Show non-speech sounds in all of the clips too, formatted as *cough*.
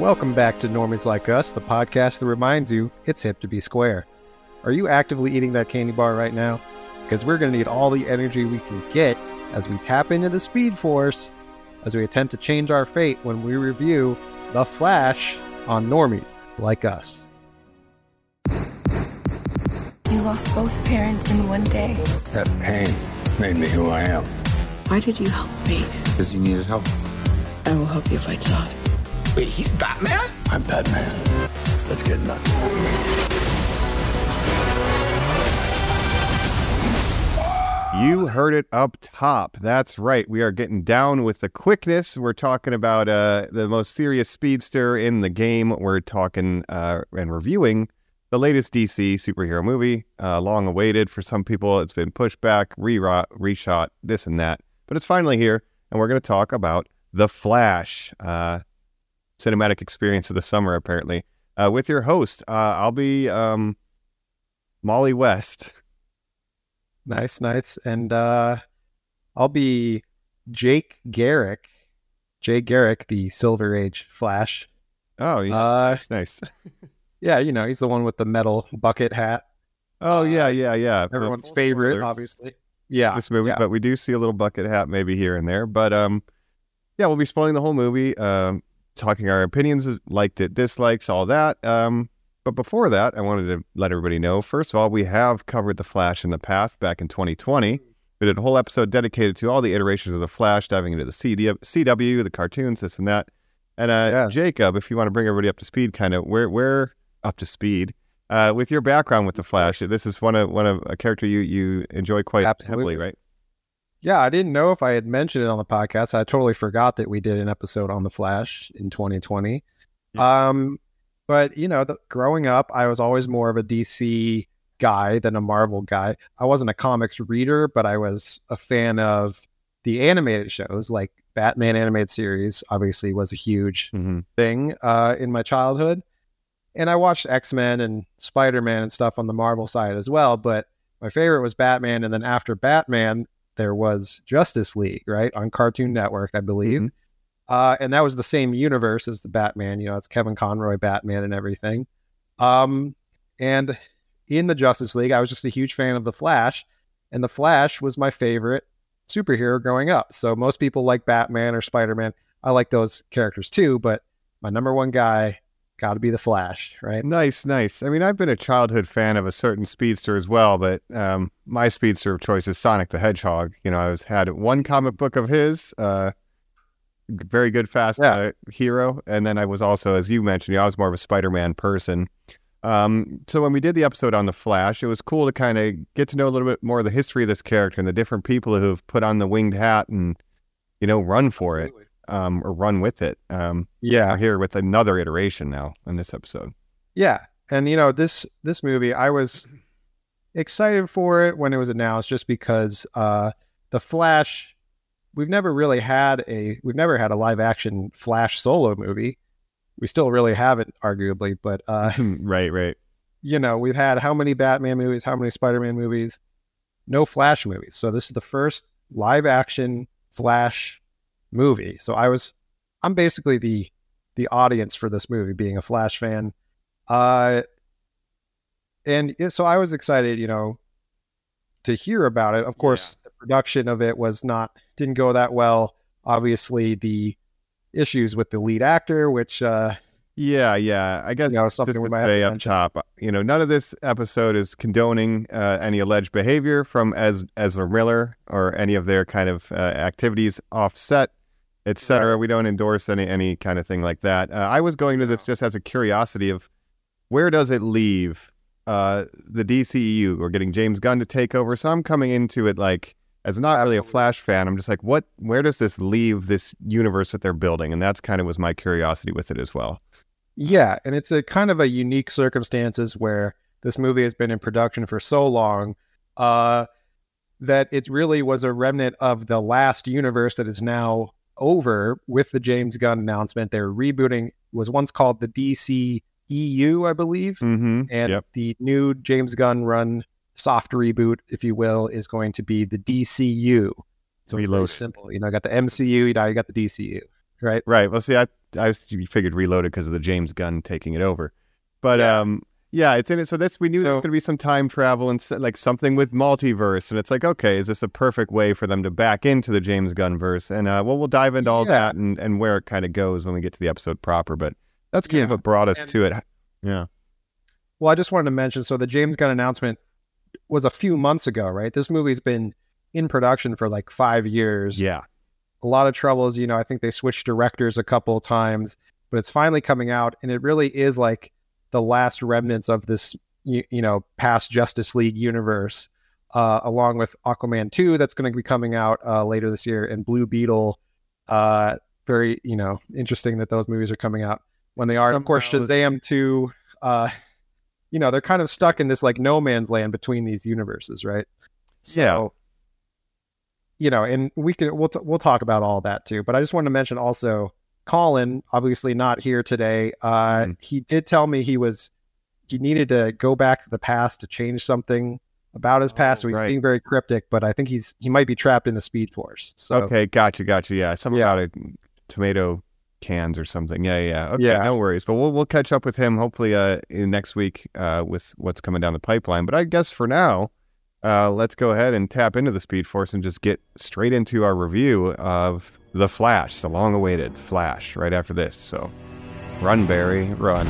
Welcome back to Normies Like Us, the podcast that reminds you it's hip to be square. Are you actively eating that candy bar right now? Because we're going to need all the energy we can get as we tap into the Speed Force as we attempt to change our fate when we review The Flash on Normies Like Us. You lost both parents in one day. That pain made me who I am. Why did you help me? Because you needed help. I will help you if I Zod. Wait, he's Batman? I'm Batman. Let's get nuts. You heard it up top. That's right. We are getting down with the quickness. We're talking about uh, the most serious speedster in the game. We're talking uh, and reviewing the latest DC superhero movie, uh, long awaited for some people. It's been pushed back, rewrought, reshot, this and that, but it's finally here, and we're going to talk about The Flash, uh, cinematic experience of the summer, apparently, uh, with your host. Uh, I'll be um, Wally West. Nice, nice. And uh, I'll be Jake Garrick, Jay Garrick, the Silver Age Flash. Oh, yeah, Uh, that's nice. *laughs* yeah, you know, he's the one with the metal bucket hat. Oh yeah, yeah, yeah. Everyone's Uh, favorite, spoilers, obviously. Yeah. This movie, yeah. but we do see a little bucket hat maybe here and there. But um, yeah, we'll be spoiling the whole movie. Um, talking our opinions, liked it, dislikes, all that. Um, but before that, I wanted to let everybody know. First of all, we have covered the Flash in the past, back in 2020. We did a whole episode dedicated to all the iterations of the Flash, diving into the CD, CW, the cartoons, this and that. And uh, Yeah. Jacob, if you want to bring everybody up to speed, kind of where where up to speed uh, with your background with the Flash. This is one of one of a character you you enjoy quite Absolutely. heavily, right? Yeah, I didn't know if I had mentioned it on the podcast. I totally forgot that we did an episode on the Flash in 2020. Um, but you know, the, growing up, I was always more of a DC guy than a Marvel guy. I wasn't a comics reader, but I was a fan of the animated shows, like Batman animated series. Obviously, was a huge Mm-hmm. thing uh, in my childhood. And I watched X Men and Spider Man and stuff on the Marvel side as well. But my favorite was Batman. And then after Batman, there was Justice League, right? On Cartoon Network, I believe. Mhm. Uh, and that was the same universe as the Batman. You know, it's Kevin Conroy Batman and everything. Um, and in the Justice League, I was just a huge fan of the Flash. And the Flash was my favorite superhero growing up. So most people like Batman or Spider Man. I like those characters too, but my number one guy got to be the Flash, right? Nice, nice. I mean, I've been a childhood fan of a certain speedster as well, but um, my speedster of choice is Sonic the Hedgehog. You know, I was had one comic book of his, uh, very good fast Yeah. uh, hero, and then I was also, as you mentioned, I was more of a Spider-Man person. Um, so when we did the episode on the Flash, it was cool to kind of get to know a little bit more of the history of this character and the different people who've put on the winged hat and you know run for it um, or run with it. Um, Yeah, here with another iteration now in this episode. Yeah, and you know this this movie, I was excited for it when it was announced, just because uh, the Flash. We've never really had a we've never had a live action Flash solo movie. We still really haven't, arguably, but uh, *laughs* right, right. you know we've had how many Batman movies, how many Spider Man movies, no Flash movies. So this is the first live action Flash movie. So I was, I'm basically the the audience for this movie, being a Flash fan. Uh, and so I was excited, you know, to hear about it. Of course, the production of it was not didn't go that well. Obviously, the issues with the lead actor, which uh, Yeah, yeah. I guess You know, something just to say up mention. top, you know, none of this episode is condoning uh, any alleged behavior from Ez- Ezra Miller or any of their kind of uh, activities offset, etc. We don't endorse any any kind of thing like that. Uh, I was going to this just as a curiosity of where does it leave uh, the DCEU or getting James Gunn to take over. So I'm coming into it like as not really a Flash fan. I'm just like, what? Where does this leave this universe that they're building? And that's kind of was my curiosity with it as well. Yeah, and it's a kind of a unique circumstances where this movie has been in production for so long uh, that it really was a remnant of the last universe that is now over with the James Gunn announcement. They're rebooting was once called the DC EU, I believe, Mm-hmm. and yep. the new James Gunn run soft reboot, if you will, is going to be the DCU. So it's Reload. simple. You know, I got the MCU, you now you got the DCU, right? Right. Well, see, I I figured Reloaded because of the James Gunn taking it over, but Yeah. um, yeah, it's in it. So this we knew there was going to be some time travel and like something with multiverse, and it's like, okay, is this a perfect way for them to back into the James Gunn verse? And uh, well, we'll dive into all Yeah. that and and where it kind of goes when we get to the episode proper. But that's kind of what brought us And- to it. Yeah. Well, I just wanted to mention so the James Gunn announcement was a few months ago, right? This movie's been in production for like five years. Yeah. A lot of troubles. You know, I think they switched directors a couple of times, but it's finally coming out, and it really is like the last remnants of this, you, you know, past Justice League universe, uh, along with Aquaman 2 that's going to be coming out uh, later this year, and Blue Beetle. Uh, very, you know, interesting that those movies are coming out when they are. And of course, Somehow- Shazam 2. Uh, you know, they're kind of stuck in this like no man's land between these universes, right? Yeah. You know, and we can we'll t- we'll talk about all that too. But I just wanted to mention also, Colin, obviously not here today. Uh, Mhm. He did tell me he was he needed to go back to the past to change something about his past. Oh, so he's right. being very cryptic, but I think he's he might be trapped in the Speed Force. So Okay, gotcha, gotcha. Yeah, something Yeah. about it, tomato cans or something. Yeah, yeah. Okay, Yeah. no worries. But we'll we'll catch up with him hopefully uh in next week uh with what's coming down the pipeline. But I guess for now, uh let's go ahead and tap into the Speed Force and just get straight into our review of the Flash, the long-awaited Flash, right after this. So, run, Barry, run.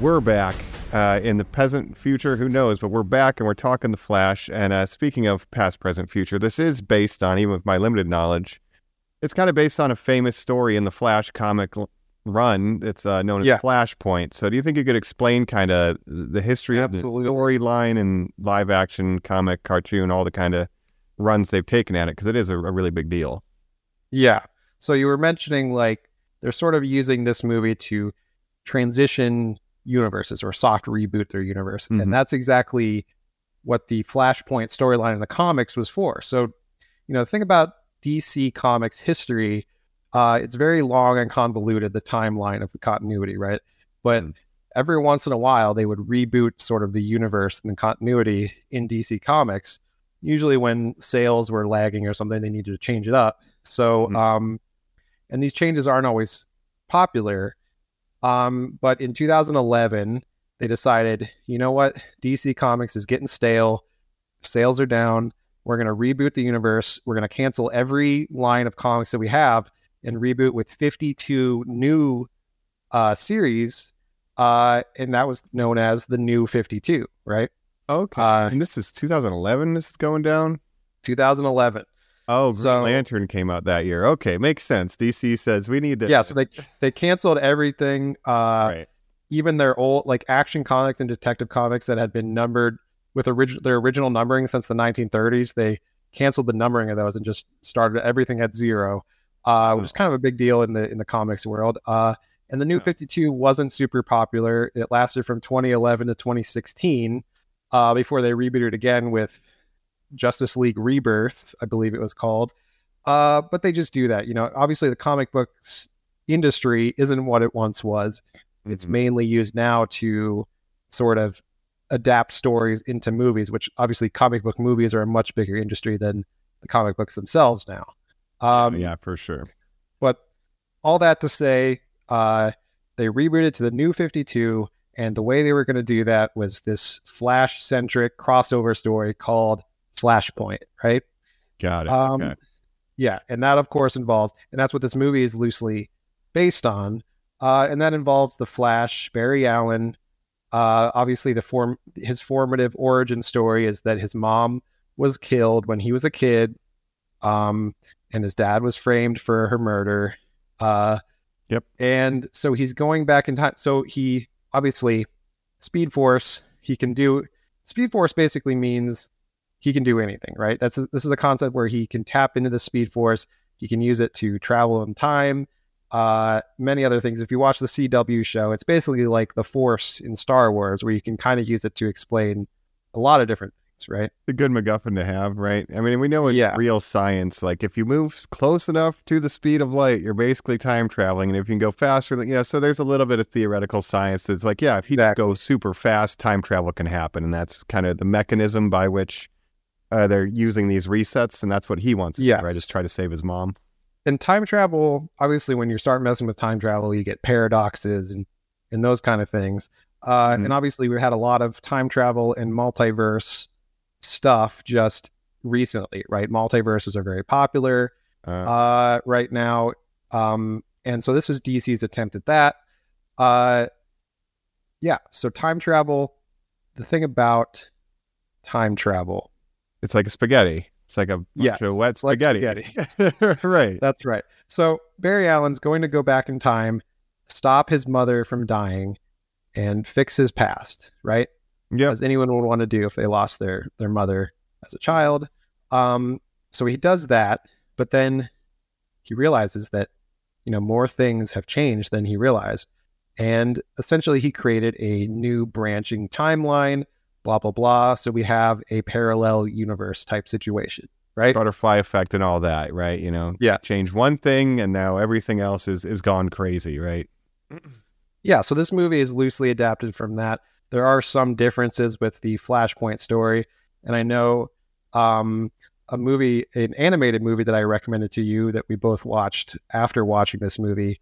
we're back uh, in the present future. Who knows? But we're back and we're talking the Flash. And uh, speaking of past, present, future, this is based on, even with my limited knowledge, it's kind of based on a famous story in the Flash comic l- run. It's uh, known as Yeah. Flashpoint. So, do you think you could explain kind of the history of Absolutely. the storyline and live action, comic, cartoon, all the kind of runs they've taken at it? Because it is a, a really big deal. Yeah. So you were mentioning like they're sort of using this movie to transition universes or soft reboot their universe. Mhm. And that's exactly what the Flashpoint storyline in the comics was for. So, you know, think about DC Comics history, uh, it's very long and convoluted, the timeline of the continuity, right? But Mm. every once in a while, they would reboot sort of the universe and the continuity in DC Comics, usually when sales were lagging or something, they needed to change it up. So, Mhm. um, and these changes aren't always popular. Um, but in 2011, they decided, you know what, DC Comics is getting stale, sales are down. We're going to reboot the universe. We're going to cancel every line of comics that we have and reboot with 52 new uh, series. Uh, and that was known as the New 52, right? Okay. Uh, and this is 2011. This is going down. 2011. Oh, Green So- Lantern came out that year. Okay, makes sense. DC says we need this. Yeah, so they they canceled everything. Uh, right. even their old like action comics and detective comics that had been numbered with original their original numbering since the 1930s they canceled the numbering of those and just started everything at zero. Uh which was kind of a big deal in the in the comics world. Uh and the new 52 wasn't super popular. It lasted from 2011 to 2016 uh before they rebooted again with justice league rebirth i believe it was called. Uh but they just do that you know. Obviously the comic books industry isn't what it once was. It's Mhm. mainly used now to sort of adapt stories into movies, which obviously comic book movies are a much bigger industry than the comic books themselves now. Um, yeah, for sure. But all that to say, uh, they rebooted to the new 52, and the way they were going to do that was this Flash centric crossover story called Flashpoint, right? Got it. Um, okay. Yeah, and that of course involves, and that's what this movie is loosely based on, uh, and that involves the Flash, Barry Allen. Uh, obviously, the form his formative origin story is that his mom was killed when he was a kid, um, and his dad was framed for her murder. Uh, Yep. And so he's going back in time. So he obviously Speed Force. He can do Speed Force. Basically means he can do anything, right? That's this is a concept where he can tap into the Speed Force. He can use it to travel in time, uh, many other things. If you watch the CW show, it's basically like the Force in Star Wars, where you can kind of use it to explain a lot of different things. right? a good MacGuffin to have, right? I mean, we know in Yeah. real science, like if you move close enough to the speed of light, you're basically time traveling. And if you can go faster than, yeah, so there's a little bit of theoretical science that's like, yeah, if he Exactly. goes super fast, time travel can happen. And that's kind of the mechanism by which uh, they're using these resets. And that's what he wants Yeah, right? Just try to save his mom. And time travel, obviously, when you start messing with time travel, you get paradoxes and and those kind of things. Uh, Mhm. And obviously, we had a lot of time travel and multiverse stuff just recently, right? Multiverses are very popular. Uh, uh, right now. Um, and so this is DC's attempt at that. Uh, yeah. So time travel. The thing about time travel. it's like a spaghetti. It's like a bunch Yes, of wet it's like spaghetti. *laughs* right. That's right. So Barry Allen's going to go back in time, stop his mother from dying, and fix his past. Right. Yeah. As anyone would want to do if they lost their their mother as a child. Um, so he does that, but then he realizes that you know more things have changed than he realized, and essentially he created a new branching timeline. Blah blah blah. So we have a parallel universe type situation, right? Butterfly effect and all that, right? You know, Yeah. change one thing and now everything else is is gone crazy, right? Yeah, so this movie is loosely adapted from that. There are some differences with the Flashpoint story, and I know um, a movie, an animated movie that I recommended to you that we both watched after watching this movie,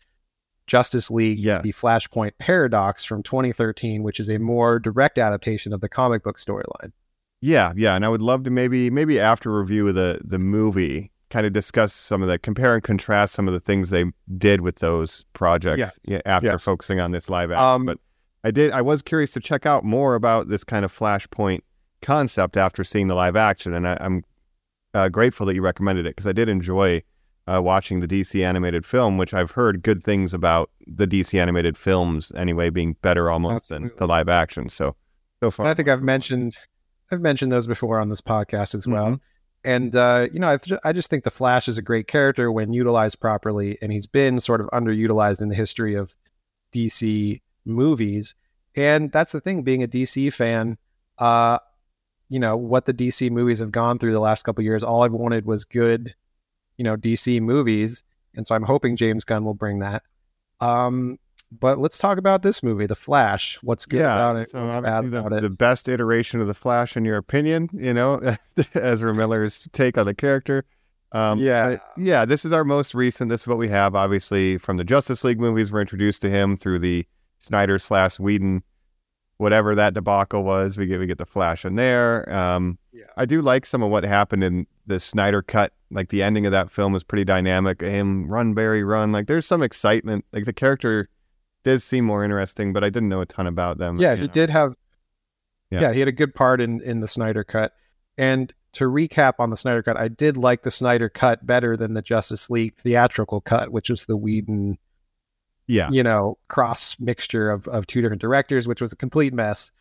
Justice League: Yes. The Flashpoint Paradox from 2013, which is a more direct adaptation of the comic book storyline. Yeah, yeah, and I would love to maybe maybe after review of the the movie, kind of discuss some of the compare and contrast some of the things they did with those projects. Yes. Yeah, after Yes. focusing on this live action. Um, but I did I was curious to check out more about this kind of Flashpoint concept after seeing the live action, and I, I'm uh, grateful that you recommended it because I did enjoy uh, watching the DC animated film, which I've heard good things about the DC animated films anyway, being better almost than the live action. So so far, And I think I've mentioned I've mentioned those before on this podcast as well. Mhm. And uh, you know, I, th- I just think the Flash is a great character when utilized properly, and he's been sort of underutilized in the history of DC movies. And that's the thing, being a DC fan. Uh, you know what the DC movies have gone through the last couple of years. All I've wanted was good, you know, DC movies, and so I'm hoping James Gunn will bring that. Um, but let's talk about this movie, The Flash. What's good about it? So What's bad obviously the, it? the best iteration of the Flash, in your opinion, you know, *laughs* Ezra Miller's take on the character. Um, Yeah. yeah. This is our most recent. This is what we have, obviously, from the Justice League movies. We're introduced to him through the Snyder slash Whedon, whatever that debacle was. We get we get the Flash in there. Um, Yeah. I do like some of what happened in the Snyder cut. Like the ending of that film was pretty dynamic. Him run, Barry, run. Like there's some excitement. Like the character did seem more interesting, but I didn't know a ton about them. Yeah, he know. did have. Yeah. Yeah. he had a good part in in the Snyder cut. And to recap on the Snyder cut, I did like the Snyder cut better than the Justice League theatrical cut, which was the Whedon, Yeah. you know, cross mixture of of two different directors, which was a complete mess.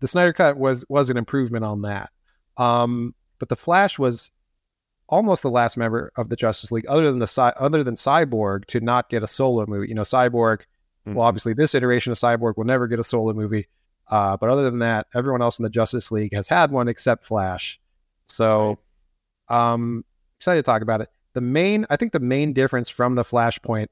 The Snyder cut was was an improvement on that. Um, but the Flash was almost the last member of the Justice League, other than the other than Cyborg, to not get a solo movie. You know, Cyborg Mhm. well, obviously, this iteration of Cyborg will never get a solo movie. Uh, but other than that, everyone else in the Justice League has had one except Flash. So, um, excited to talk about it. The main, I think, the main difference from the Flashpoint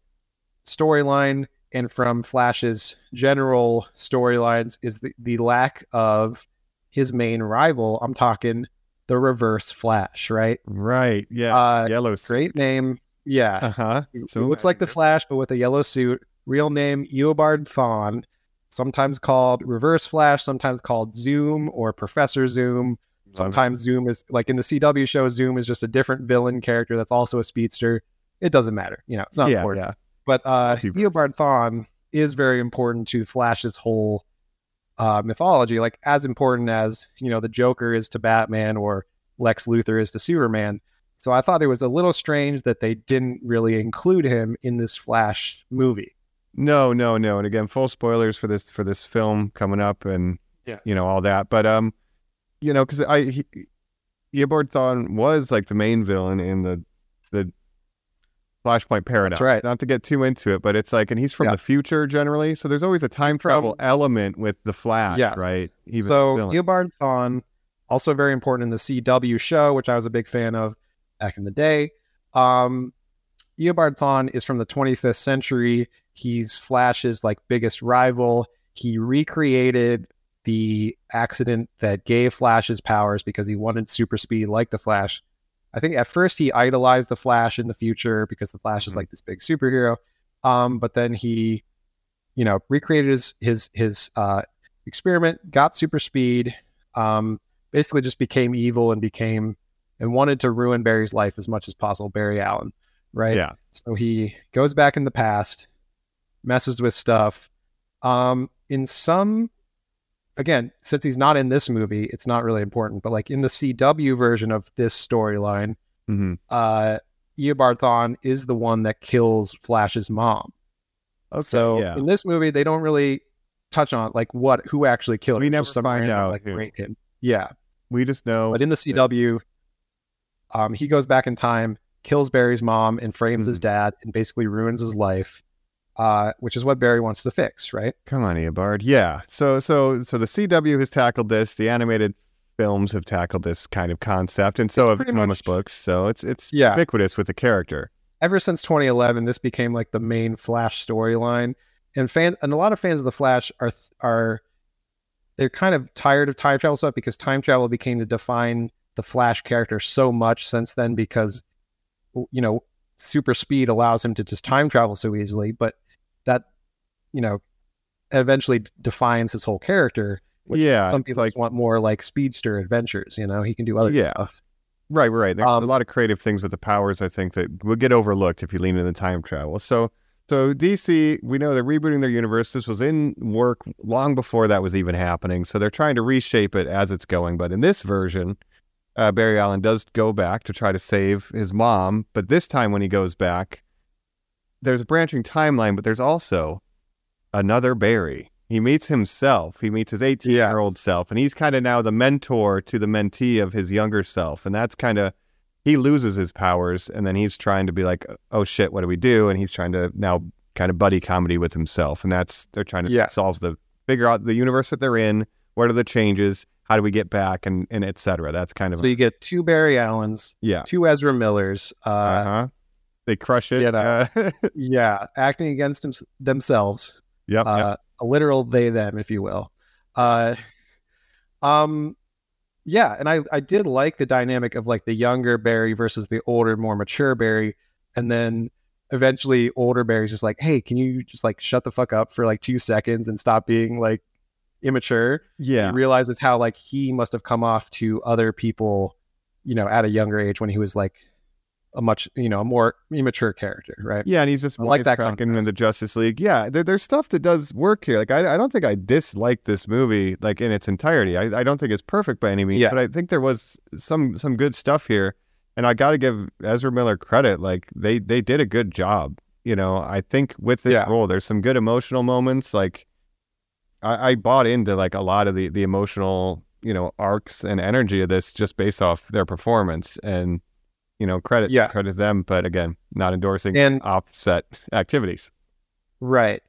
storyline and from Flash's general storylines is the, the lack of his main rival. I'm talking the Reverse Flash, right? Right. Yeah. Uh, Yellow suit. great name. Yeah. Uh huh. So, he looks like the Flash, but with a yellow suit. Real name Eobard Thawne, sometimes called Reverse Flash, sometimes called Zoom or Professor Zoom. Sometimes Zoom is like in the CW show. Zoom is just a different villain character that's also a speedster. It doesn't matter, you know. It's not yeah. important. Yeah. But uh. Eobard Thawne is very important to Flash's whole uh, mythology, like as important as you know the Joker is to Batman or Lex Luthor is to Superman. So I thought it was a little strange that they didn't really include him in this Flash movie. No, no, no. And again, full spoilers for this for this film coming up, and you know all that. But um, you know, because I he, Eobard Thawne was like the main villain in the the Flashpoint Paradox. right. Not to get too into it, but it's like, and he's from Yeah. the future generally, so there's always a time travel element with the Flash, Yeah. right? Even so. Eobard Thawne Also very important in the CW show, which I was a big fan of back in the day. Um, Eobard Thawne is from the 25th century. He's Flash's like biggest rival. He recreated the accident that gave Flash his powers because he wanted super speed like the Flash. I think at first he idolized the Flash in the future because the Flash is Mhm. like this big superhero. Um, but then he, you know, recreated his his his uh, experiment, got super speed, um, basically just became evil and became and wanted to ruin Barry's life as much as possible. Barry Allen, right? Yeah. So he goes back in the past, messes with stuff. Um, in some, again, since he's not in this movie, it's not really important. But like in the CW version of this storyline, hmm uh, Eobard Thawne is the one that kills Flash's mom. Okay. so yeah. in this movie, they don't really touch on like what who actually killed We him. never find out like him. Yeah, we just know. but in the CW, um, he goes back in time, kills Barry's mom, and frames his Mhm. dad, and basically ruins his life. Uh, which is what Barry wants to fix, right? Come on, Eobard. Yeah. So so so the CW has tackled this. The animated films have tackled this kind of concept, and so It's have comic much- books. So it's it's Yeah. ubiquitous with the character. ever since 2011, this became like the main Flash storyline, and fan and a lot of fans of the Flash are are they're kind of tired of time travel stuff because time travel became to define the Flash character so much since then because you know super speed allows him to just time travel so easily, but you know eventually defines his whole character. Which Yeah, some people like- just want more like speedster adventures. You know, he can do other Yeah. stuff. Right, right. There's Um, a lot of creative things with the powers. I think that will get overlooked if you lean into the time travel. So, so DC, we know they're rebooting their universe. This was in work long before that was even happening. So they're trying to reshape it as it's going. But in this version, uh, Barry Allen does go back to try to save his mom. But this time, when he goes back, there's a branching timeline. But there's also another Barry. He meets himself. He meets his 18 year old self, and he's kind of now the mentor to the mentee of his younger self. And that's kind of, he loses his powers, and then he's trying to be like, oh shit, what do we do? And he's trying to now kind of buddy comedy with himself. And that's, they're trying to Yeah. solve the, figure out the universe that they're in. What are the changes? How do we get back? And, and et cetera. That's kind of, So you get two Barry Allens, yeah. two Ezra Millers, uh, Uh huh. They crush it. you know, Uh, *laughs* yeah, acting against them, themselves, yep. uh, yep. a literal they them, if you will. Uh, um, yeah, and I I did like the dynamic of like the younger Barry versus the older, more mature Barry, and then eventually older Barry's just like, hey, can you just like shut the fuck up for like two seconds and stop being like immature? Yeah. He realizes how like he must have come off to other people, you know, at a younger age when he was like a much you know a more immature character, right? Yeah, and he's just like that wisecracking in the Justice League. Yeah, there, there's stuff that does work here. Like I, I don't think I dislike this movie like in its entirety. I, I don't think it's perfect by any means, Yeah. but I think there was some some good stuff here, and I got to give Ezra Miller credit. Like they they did a good job. You know, I think with this Yeah. role, there's some good emotional moments. Like I, I bought into like a lot of the the emotional you know arcs and energy of this just based off their performance and. You know, credit Yeah. credit them, but again, not endorsing And- offset activities. Right.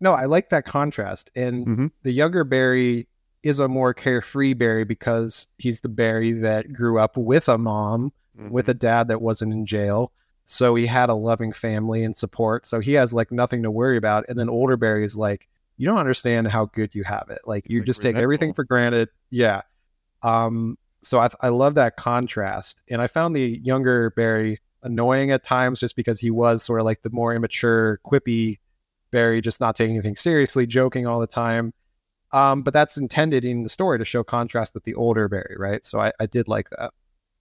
No, I like that contrast. And Mhm. the younger Barry is a more carefree Barry because he's the Barry that grew up with a mom, with a dad that wasn't in jail. So he had a loving family and support. So he has like nothing to worry about. And then older Barry is like, you don't understand how good you have it. Like you just take everything for granted. Yeah. Um, so I, I love that contrast. And I found the younger Barry annoying at times just because he was sort of like the more immature, quippy Barry, just not taking anything seriously, joking all the time. Um, but that's intended in the story to show contrast with the older Barry, right? So I, I did like that.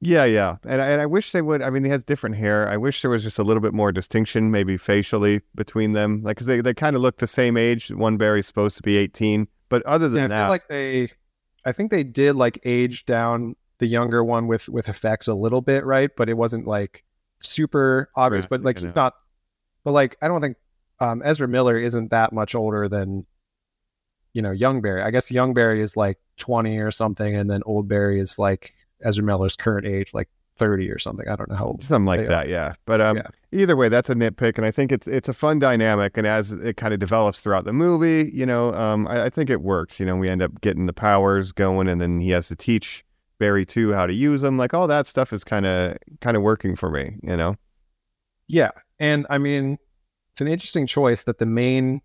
Yeah, yeah, and I- and I wish they would. I mean, he has different hair. I wish there was just a little bit more distinction, maybe facially, between them. Like, cause they they kind of look the same age. One Barry's supposed to be eighteen, but other than Yeah, I that, feel like they, I think they did like age down the younger one with with effects a little bit, right? But it wasn't like super obvious. But like he's not. But like I don't think um, Ezra Miller isn't that much older than, you know, young Barry. I guess young Barry is like twenty or something, and then old Barry is like Ezra Miller's current age, like thirty or something. I don't know how old. something like they are. that. Yeah, but um, Yeah. either way, that's a nitpick, and I think it's it's a fun dynamic. And as it kind of develops throughout the movie, you know, um, I, I think it works. You know, we end up getting the powers going, and then he has to teach Barry too how to use them. Like all that stuff is kind of kind of working for me, you know. Yeah, and I mean, it's an interesting choice that the main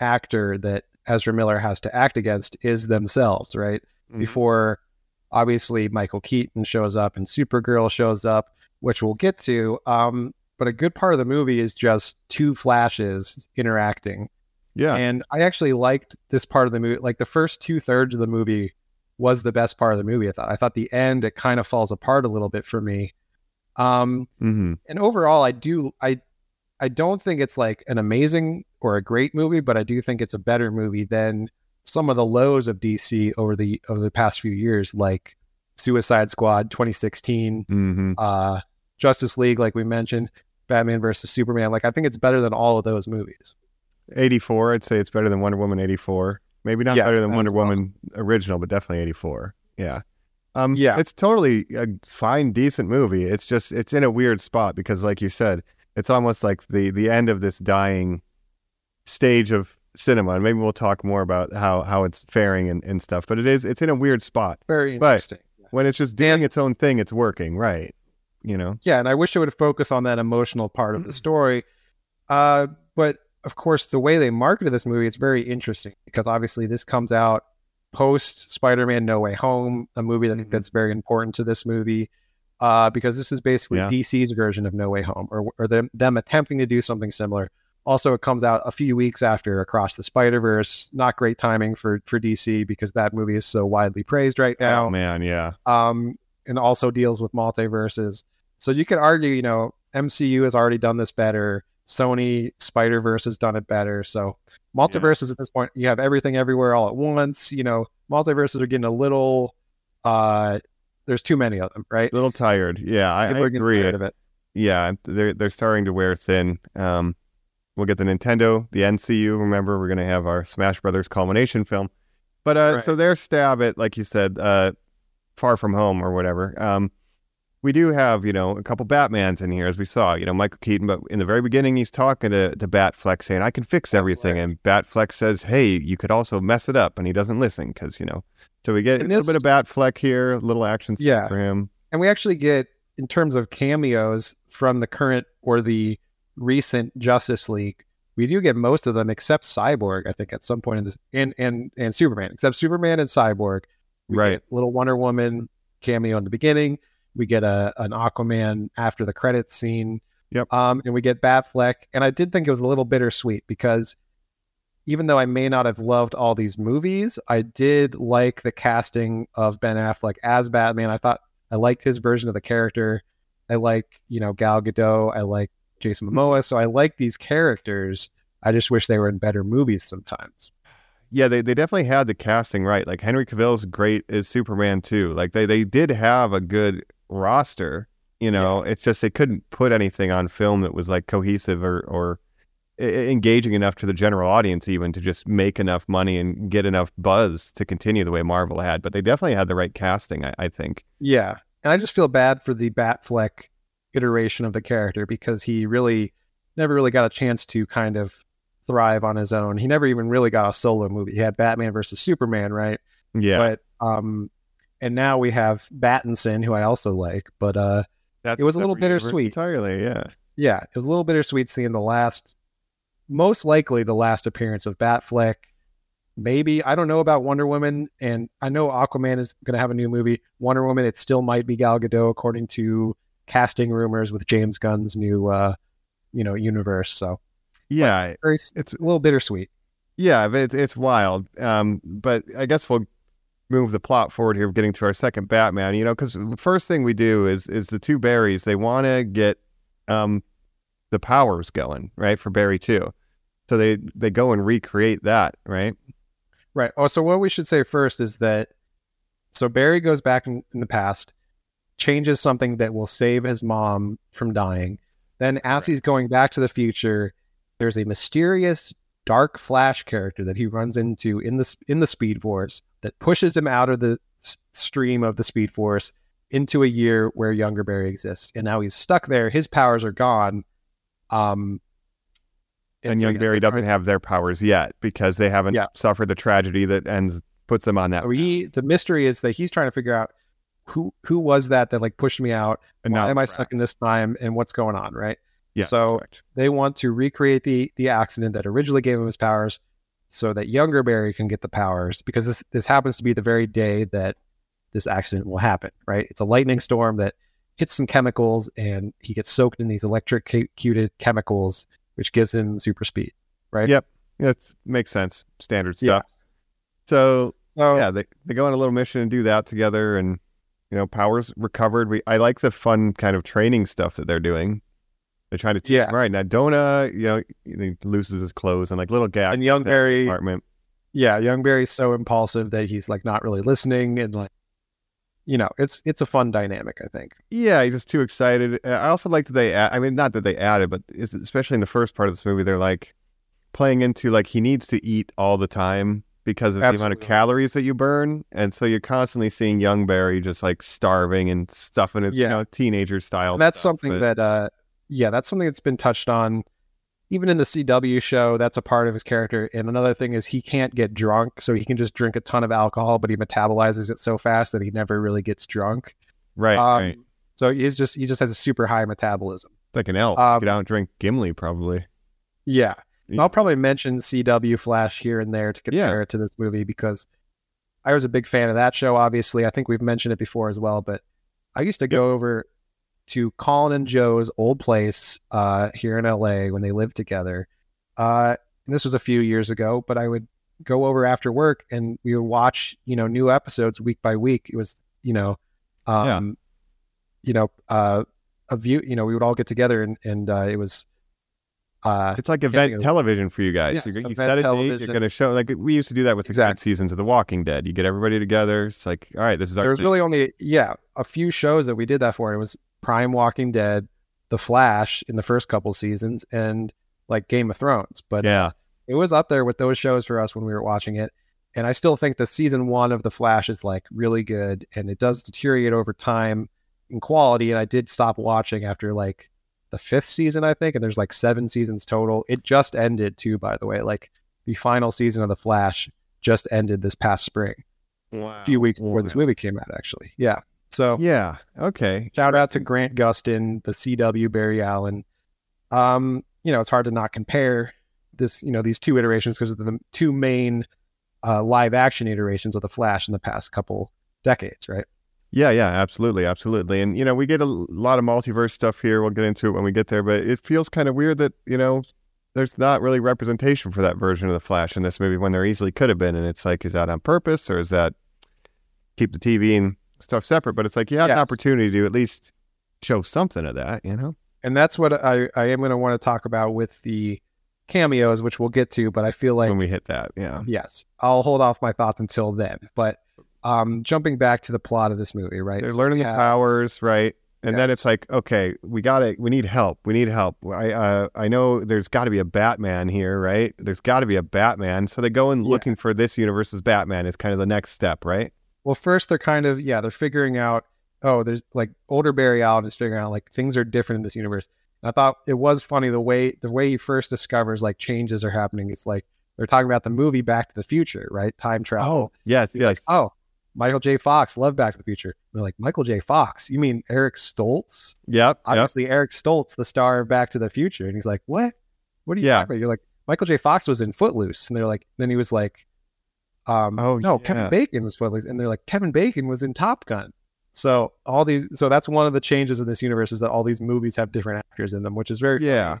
actor that Ezra Miller has to act against is themselves, right? Mhm. Before obviously Michael Keaton shows up and Supergirl shows up, which we'll get to. Um, but a good part of the movie is just two flashes interacting. Yeah. And I actually liked this part of the movie. Like the first two thirds of the movie was the best part of the movie. I thought. I thought the end it kind of falls apart a little bit for me. Um, hmm and overall, I do I I don't think it's like an amazing or a great movie, but I do think it's a better movie than some of the lows of DC over the over the past few years, like Suicide Squad 2016, hmm uh, Justice League, like we mentioned, Batman versus Superman. Like I think it's better than all of those movies. 84, I'd say it's better than Wonder Woman 84. Maybe not Yeah, better than Wonder well. Woman original, but definitely 84. Yeah. Um, Yeah. It's totally a fine, decent movie. It's just, it's in a weird spot because, like you said, it's almost like the the end of this dying stage of cinema. And maybe we'll talk more about how, how it's faring and, and stuff. But it is, it's in a weird spot. Very interesting. When it's just doing its own thing, it's working, right? You know? Yeah, and I wish it would focus on that emotional part of the story. Uh, but of course, the way they marketed this movie, it's very interesting because obviously this comes out post Spider-Man: No Way Home, a movie that, Mhm. that's very important to this movie. Uh, because this is basically Yeah. DC's version of No Way Home, or, or them, them attempting to do something similar. Also, it comes out a few weeks after Across the Spider Verse. Not great timing for for DC because that movie is so widely praised right now Oh, man. Yeah. um, and also deals with multiverses. So you could argue, you know, MCU has already done this better. Sony Spider Verse has done it better. So multiverses at this point, you have everything everywhere all at once. You know, multiverses are getting a little. Uh, there's too many of them, right? A little tired. Yeah. I, I People are getting agree. tired of it. yeah, they're they're starting to wear thin. Um, we'll get the Nintendo, the NCU. Remember, we're gonna have our Smash Brothers culmination film. But uh, Right. so their stab at, like you said, uh, Far From Home or whatever. Um, we do have, you know, a couple Batmans in here, as we saw. You know, Michael Keaton, but in the very beginning, he's talking to to Batfleck, saying, "I can fix everything," and Batfleck says, "Hey, you could also mess it up," and he doesn't listen because you know. So we get And a little bit of Batfleck here, a little action scene Yeah. for him. And we actually get, in terms of cameos from the current or the recent Justice League, we do get most of them except Cyborg, I think, at some point in this, and and and Superman, except Superman and Cyborg. We Right. little Wonder Woman cameo in the beginning. We get a an Aquaman after the credits scene. Yep. Um, and we get Batfleck, and I did think it was a little bittersweet because even though I may not have loved all these movies, I did like the casting of Ben Affleck as Batman. I thought I liked his version of the character. I like, you know, Gal Gadot. I like Jason Momoa. So I like these characters. I just wish they were in better movies sometimes. Yeah, they, they definitely had the casting right. Like Henry Cavill's great as Superman too. Like they, they did have a good roster. You know, it's just they couldn't put anything on film that was like cohesive or or engaging enough to the general audience even to just make enough money and get enough buzz to continue the way Marvel had. But they definitely had the right casting, I, I think. Yeah. And I just feel bad for the Batfleck iteration of the character because he really never really got a chance to kind of thrive on his own. He never even really got a solo movie. He had Batman versus Superman, right? Yeah, But um and now we have Battinson, who I also like, but uh that's it was a little bittersweet. Entirely, yeah. yeah, it was a little bittersweet seeing the last, most likely the last appearance of Batfleck. Maybe I don't know about Wonder Woman, and I know Aquaman is going to have a new movie. Wonder Woman, it still might be Gal Gadot, according to casting rumors with James Gunn's new, uh, you know, universe. So Yeah, very, it's a little bittersweet. Yeah, it's it's wild. Um, but I guess we'll move the plot forward here, getting to our second Batman. You know, because the first thing we do is is the two Barrys. They want to get um the powers going, right, for Barry too. So they they go and recreate that, right? Right. Oh, so what we should say first is that so Barry goes back in, in the past, changes something that will save his mom from dying. Then, as he's going back to the future, there's a mysterious dark Flash character that he runs into in the in the Speed Force that pushes him out of the s- stream of the Speed Force into a year where younger Barry exists, and now he's stuck there. His powers are gone. Um, And, young Barry doesn't have their powers yet because they haven't Yeah. suffered the tragedy that ends puts them on that. He the mystery is that he's trying to figure out who who was that that like pushed me out? And Why now am I stuck in this time? And what's going on? Right. Yeah. So correct. they want to recreate the the accident that originally gave him his powers, so that younger Barry can get the powers. Because this this happens to be the very day that this accident will happen. Right. It's a lightning storm that hits some chemicals, and he gets soaked in these electrocuted chemicals, which gives him super speed. Right. Yep. That makes sense. Standard Yeah. stuff. So So yeah, they they go on a little mission and do that together, and you know, powers recovered. We I like the fun kind of training stuff that they're doing. They're trying to teach Yeah. him, right now. Dona, you know, he loses his clothes and like little gap. and young in Barry, apartment. yeah, young Barry's so impulsive that he's like not really listening, and like, you know, it's it's a fun dynamic. I think. Yeah, he's just too excited. Uh, I also like that they. Add, I mean, not that they added, but especially in the first part of this movie, they're like playing into like he needs to eat all the time because of the amount of calories that you burn, and so you're constantly seeing young Barry just like starving and stuffing his, you Yeah. know, teenager style. And that's stuff, something but- that uh yeah that's something that's been touched on even in the cw show that's a part of his character and another thing is he can't get drunk so he can just drink a ton of alcohol but he metabolizes it so fast that he never really gets drunk right, um, right. so he's just he just has a super high metabolism It's like an elf. um, Get out and drink Gimli, probably. Yeah. I'll probably mention CW Flash here and there to compare it to this movie because I was a big fan of that show. Obviously, I think we've mentioned it before as well. But I used to go over to Colin and Joe's old place uh, here in LA when they lived together. Uh, and this was a few years ago, but I would go over after work and we would watch, you know, new episodes week by week. It was, you know, um, you know, uh, a view. You know, we would all get together and and uh, it was. Uh, It's like event television for you guys. Yes, you you set a date, you're going to show, like we used to do that with Exactly. good seasons of The Walking Dead. You get everybody together. It's like, all right, this is our there was thing. really only yeah a few shows that we did that for. It was Prime Walking Dead, The Flash in the first couple seasons, and like Game of Thrones. But yeah. it was up there with those shows for us when we were watching it. And I still think the season one of The Flash is like really good, and it does deteriorate over time in quality. And I did stop watching after like the fifth season, I think, and there's like seven seasons total. It just ended too, by the way. Like the final season of The Flash just ended this past spring, Wow. a few weeks before this movie came out, actually. Yeah. So Yeah. Okay. Shout out to Grant Gustin, the CW Barry Allen. Um, you know, it's hard to not compare this, you know, these two iterations because of the two main uh, live action iterations of the Flash in the past couple decades, right? Yeah, yeah, absolutely, absolutely. And you know, we get a lot of multiverse stuff here. We'll get into it when we get there, but it feels kind of weird that, you know, there's not really representation for that version of the Flash in this movie when there easily could have been. And it's like, is that on purpose or is that keep the TV and stuff separate? But it's like you had an opportunity to at least show something of that, you know? And that's what I, I am going to want to talk about with the cameos, which we'll get to. But I feel like when we hit that. Yeah. yes, I'll hold off my thoughts until then. But um, jumping back to the plot of this movie, right? They're learning the powers, right? And then it's like, okay, we got to We need help. We need help. I uh, I know there's got to be a Batman here, right? There's got to be a Batman. So they go and Yeah. looking for this universe's Batman is kind of the next step, right? Well, first they're kind of yeah, they're figuring out. Oh, there's like older Barry Allen is figuring out like things are different in this universe. And I thought it was funny the way the way he first discovers like changes are happening. It's like they're talking about the movie Back to the Future, right? Time travel. Oh, yes, yes. like, oh, Michael J. Fox loved Back to the Future. They're like Michael J. Fox. You mean Eric Stoltz? Yep. Yep. Obviously, Eric Stoltz, the star of Back to the Future. And he's like, what? What are you Yeah. talking about? You're like Michael J. Fox was in Footloose, and they're like, then he was like, um, Oh, no, yeah. Kevin Bacon was Footloose, and they're like, Kevin Bacon was in Top Gun. So all these, so that's one of the changes in this universe is that all these movies have different actors in them, which is very Yeah. funny.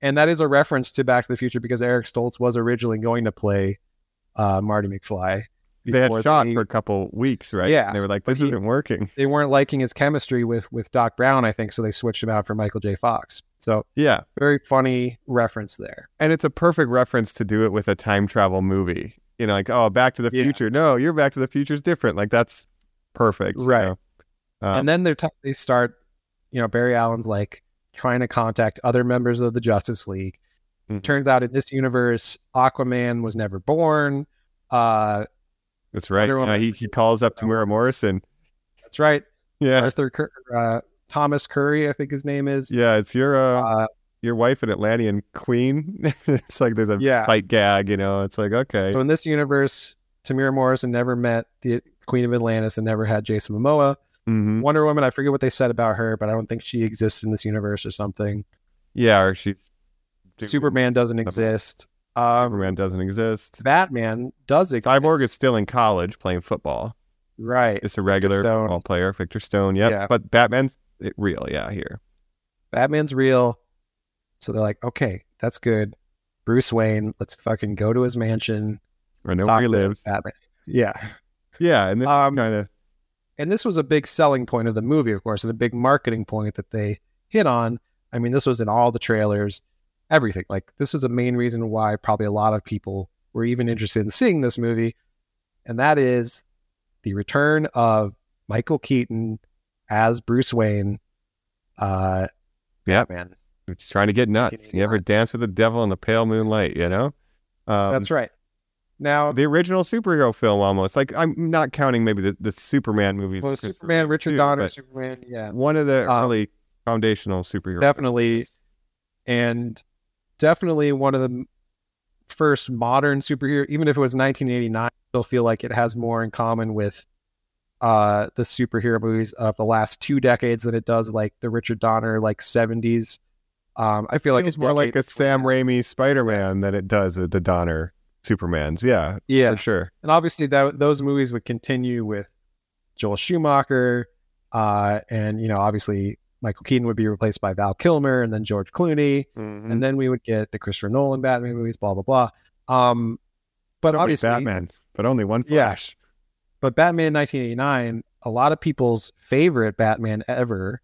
and that is a reference to Back to the Future because Eric Stoltz was originally going to play uh, Marty McFly. They had shot they- for a couple weeks, right? Yeah, And they were like, this he- isn't working. they weren't liking his chemistry with with Doc Brown, I think, so they switched him out for Michael J. Fox. So Yeah. very funny reference there. And it's a perfect reference to do it with a time travel movie. You know, like, oh, Back to the Yeah. Future. No, your Back to the Future is different. Like, that's perfect. you Right. know? Um, and then they're t- they start, you know, Barry Allen's like trying to contact other members of the Justice League. Mhm. Turns out in this universe, Aquaman was never born. Uh, That's right. Uh, he, he calls up Temuera Morrison. that's right, Yeah. Arthur uh, Thomas Curry, I think his name is. Yeah. It's your, uh, Uh, your wife and Atlantean queen. *laughs* it's like there's a Yeah. fight gag, you know. It's like, okay. So in this universe, Temuera Morrison never met the Queen of Atlantis and never had Jason Momoa. hmm Wonder Woman, I forget what they said about her, but I don't think she exists in this universe or something. Yeah, or she's Superman doesn't exist. Um, Superman doesn't exist. Batman does exist. Cyborg is still in college playing football. right. It's a regular football player, Victor Stone. Yep. Yeah. But Batman's real. Yeah, here. Batman's real. So they're like, okay, that's good. Bruce Wayne, let's fucking go to his mansion. I know where he lives. Batman. Yeah. Yeah, and this Um, kind of And this was a big selling point of the movie, of course, and a big marketing point that they hit on. I mean, this was in all the trailers, everything. Like, this is a main reason why probably a lot of people were even interested in seeing this movie. And that is the return of Michael Keaton as Bruce Wayne. Uh, Yep. man, it's trying to get nuts. You ever dance with the devil in the pale moonlight? You know. Um, that's right. Now, the original superhero film almost like i'm not counting maybe the, the superman movie well, Superman, Richard too, Donner, Superman, yeah, one of the Um, early foundational superhero definitely and definitely one of the first modern superhero even if it was 1989 I still feel like it has more in common with uh the superhero movies of the last two decades than it does like the richard donner like 70s um i feel like feels more like a sam raimi spider-man than it does a, the donner supermans. Yeah yeah. for sure. And obviously that those movies would continue with joel schumacher uh and you know obviously michael keaton would be replaced by val kilmer and then george clooney Mhm. and then we would get the Christopher Nolan Batman movies, blah blah blah. Um, but So obviously, batman but only one Yeah. but Batman 1989, a lot of people's favorite Batman ever,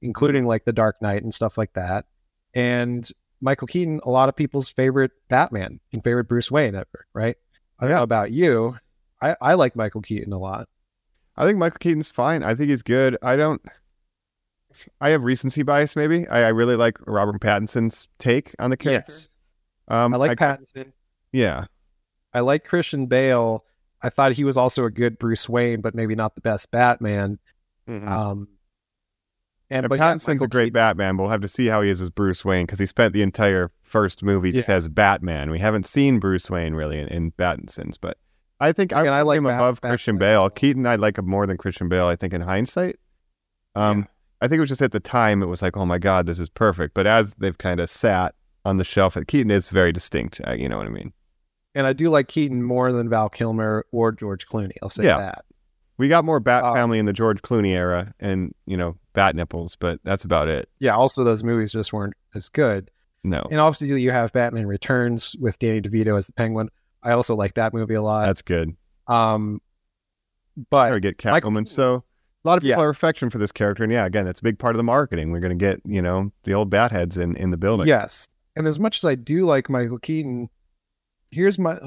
including like The Dark Knight and stuff like that, and Michael Keaton, a lot of people's favorite Batman and favorite Bruce Wayne ever, right? I don't Yeah. know about you. I, I like Michael Keaton a lot. i think michael keaton's fine i think he's good i don't i have recency bias maybe i, I really like robert pattinson's take on the character Yes, um I like Pattinson. yeah I like Christian Bale. I thought he was also a good Bruce Wayne, but maybe not the best Batman. Um, and And but Pattinson's Michael a great Keaton- Batman, but we'll have to see how he is as Bruce Wayne because he spent the entire first movie just as Batman. We haven't seen Bruce Wayne really in, in Pattinson's, but I think I, Again, I I like him Bat- above Batman Christian as Bale. well. Keaton, I like him more than Christian Bale. I think in hindsight, um, I think it was just at the time it was like, oh my god, this is perfect. But as they've kind of sat on the shelf, Keaton is very distinct. uh, You know what I mean? and I do like Keaton more than Val Kilmer or George Clooney. I'll say Yeah. that. We got more Bat Uh, Family in the George Clooney era, and you know, Bat nipples, but that's about it. Yeah. Also, those movies just weren't as good. No, And obviously, you have Batman Returns with Danny DeVito as the Penguin. I also like that movie a lot. that's good. Um, Or but get Michael Catwoman. So a lot of people Yeah. have affection for this character, and yeah, again, that's a big part of the marketing. We're going to get you know the old bat heads in in the building. yes, and as much as I do like Michael Keaton, here's my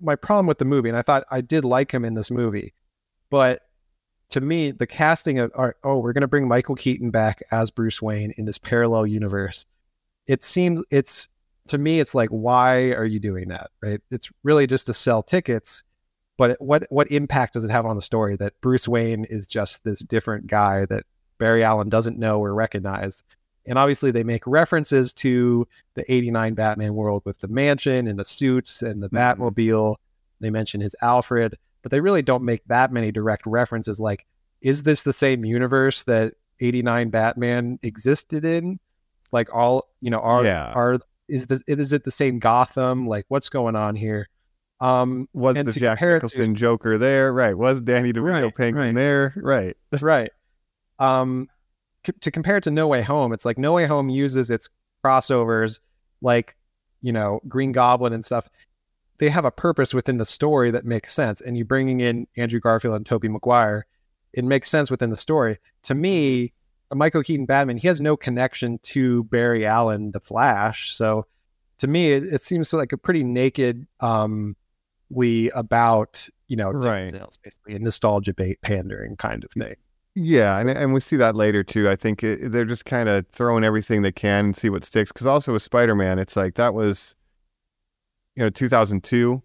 my problem with the movie, and I thought I did like him in this movie, but to me, the casting of are, oh, we're going to bring Michael Keaton back as Bruce Wayne in this parallel universe. It seems it's to me, it's like, why are you doing that? Right? It's really just to sell tickets. But what what impact does it have on the story that Bruce Wayne is just this different guy that Barry Allen doesn't know or recognize? And obviously, they make references to the '89 Batman world with the mansion and the suits and the Mhm. Batmobile. They mention his Alfred, but they really don't make that many direct references. Like, is this the same universe that '89 Batman existed in? Like, all you know, are Yeah. are is this is it the same Gotham? Like, what's going on here? Um, Was the Jack it to- Nicholson Joker there? Right. Was Danny DeVito Right, Penguin right. there? Right. *laughs* right. Um, c- to compare it to No Way Home, it's like No Way Home uses its crossovers, like you know Green Goblin and stuff. They have a purpose within the story that makes sense, and you bringing in Andrew Garfield and Tobey Maguire, it makes sense within the story. To me, a Michael Keaton Batman, he has no connection to Barry Allen, the Flash. So, to me, it, it seems like a pretty naked, um, we about you know Right. sales, basically a nostalgia bait pandering kind of thing. Yeah, and and we see that later too. I think it, they're just kind of throwing everything they can and see what sticks. Because also with Spider Man, it's like that was, you know, 2002.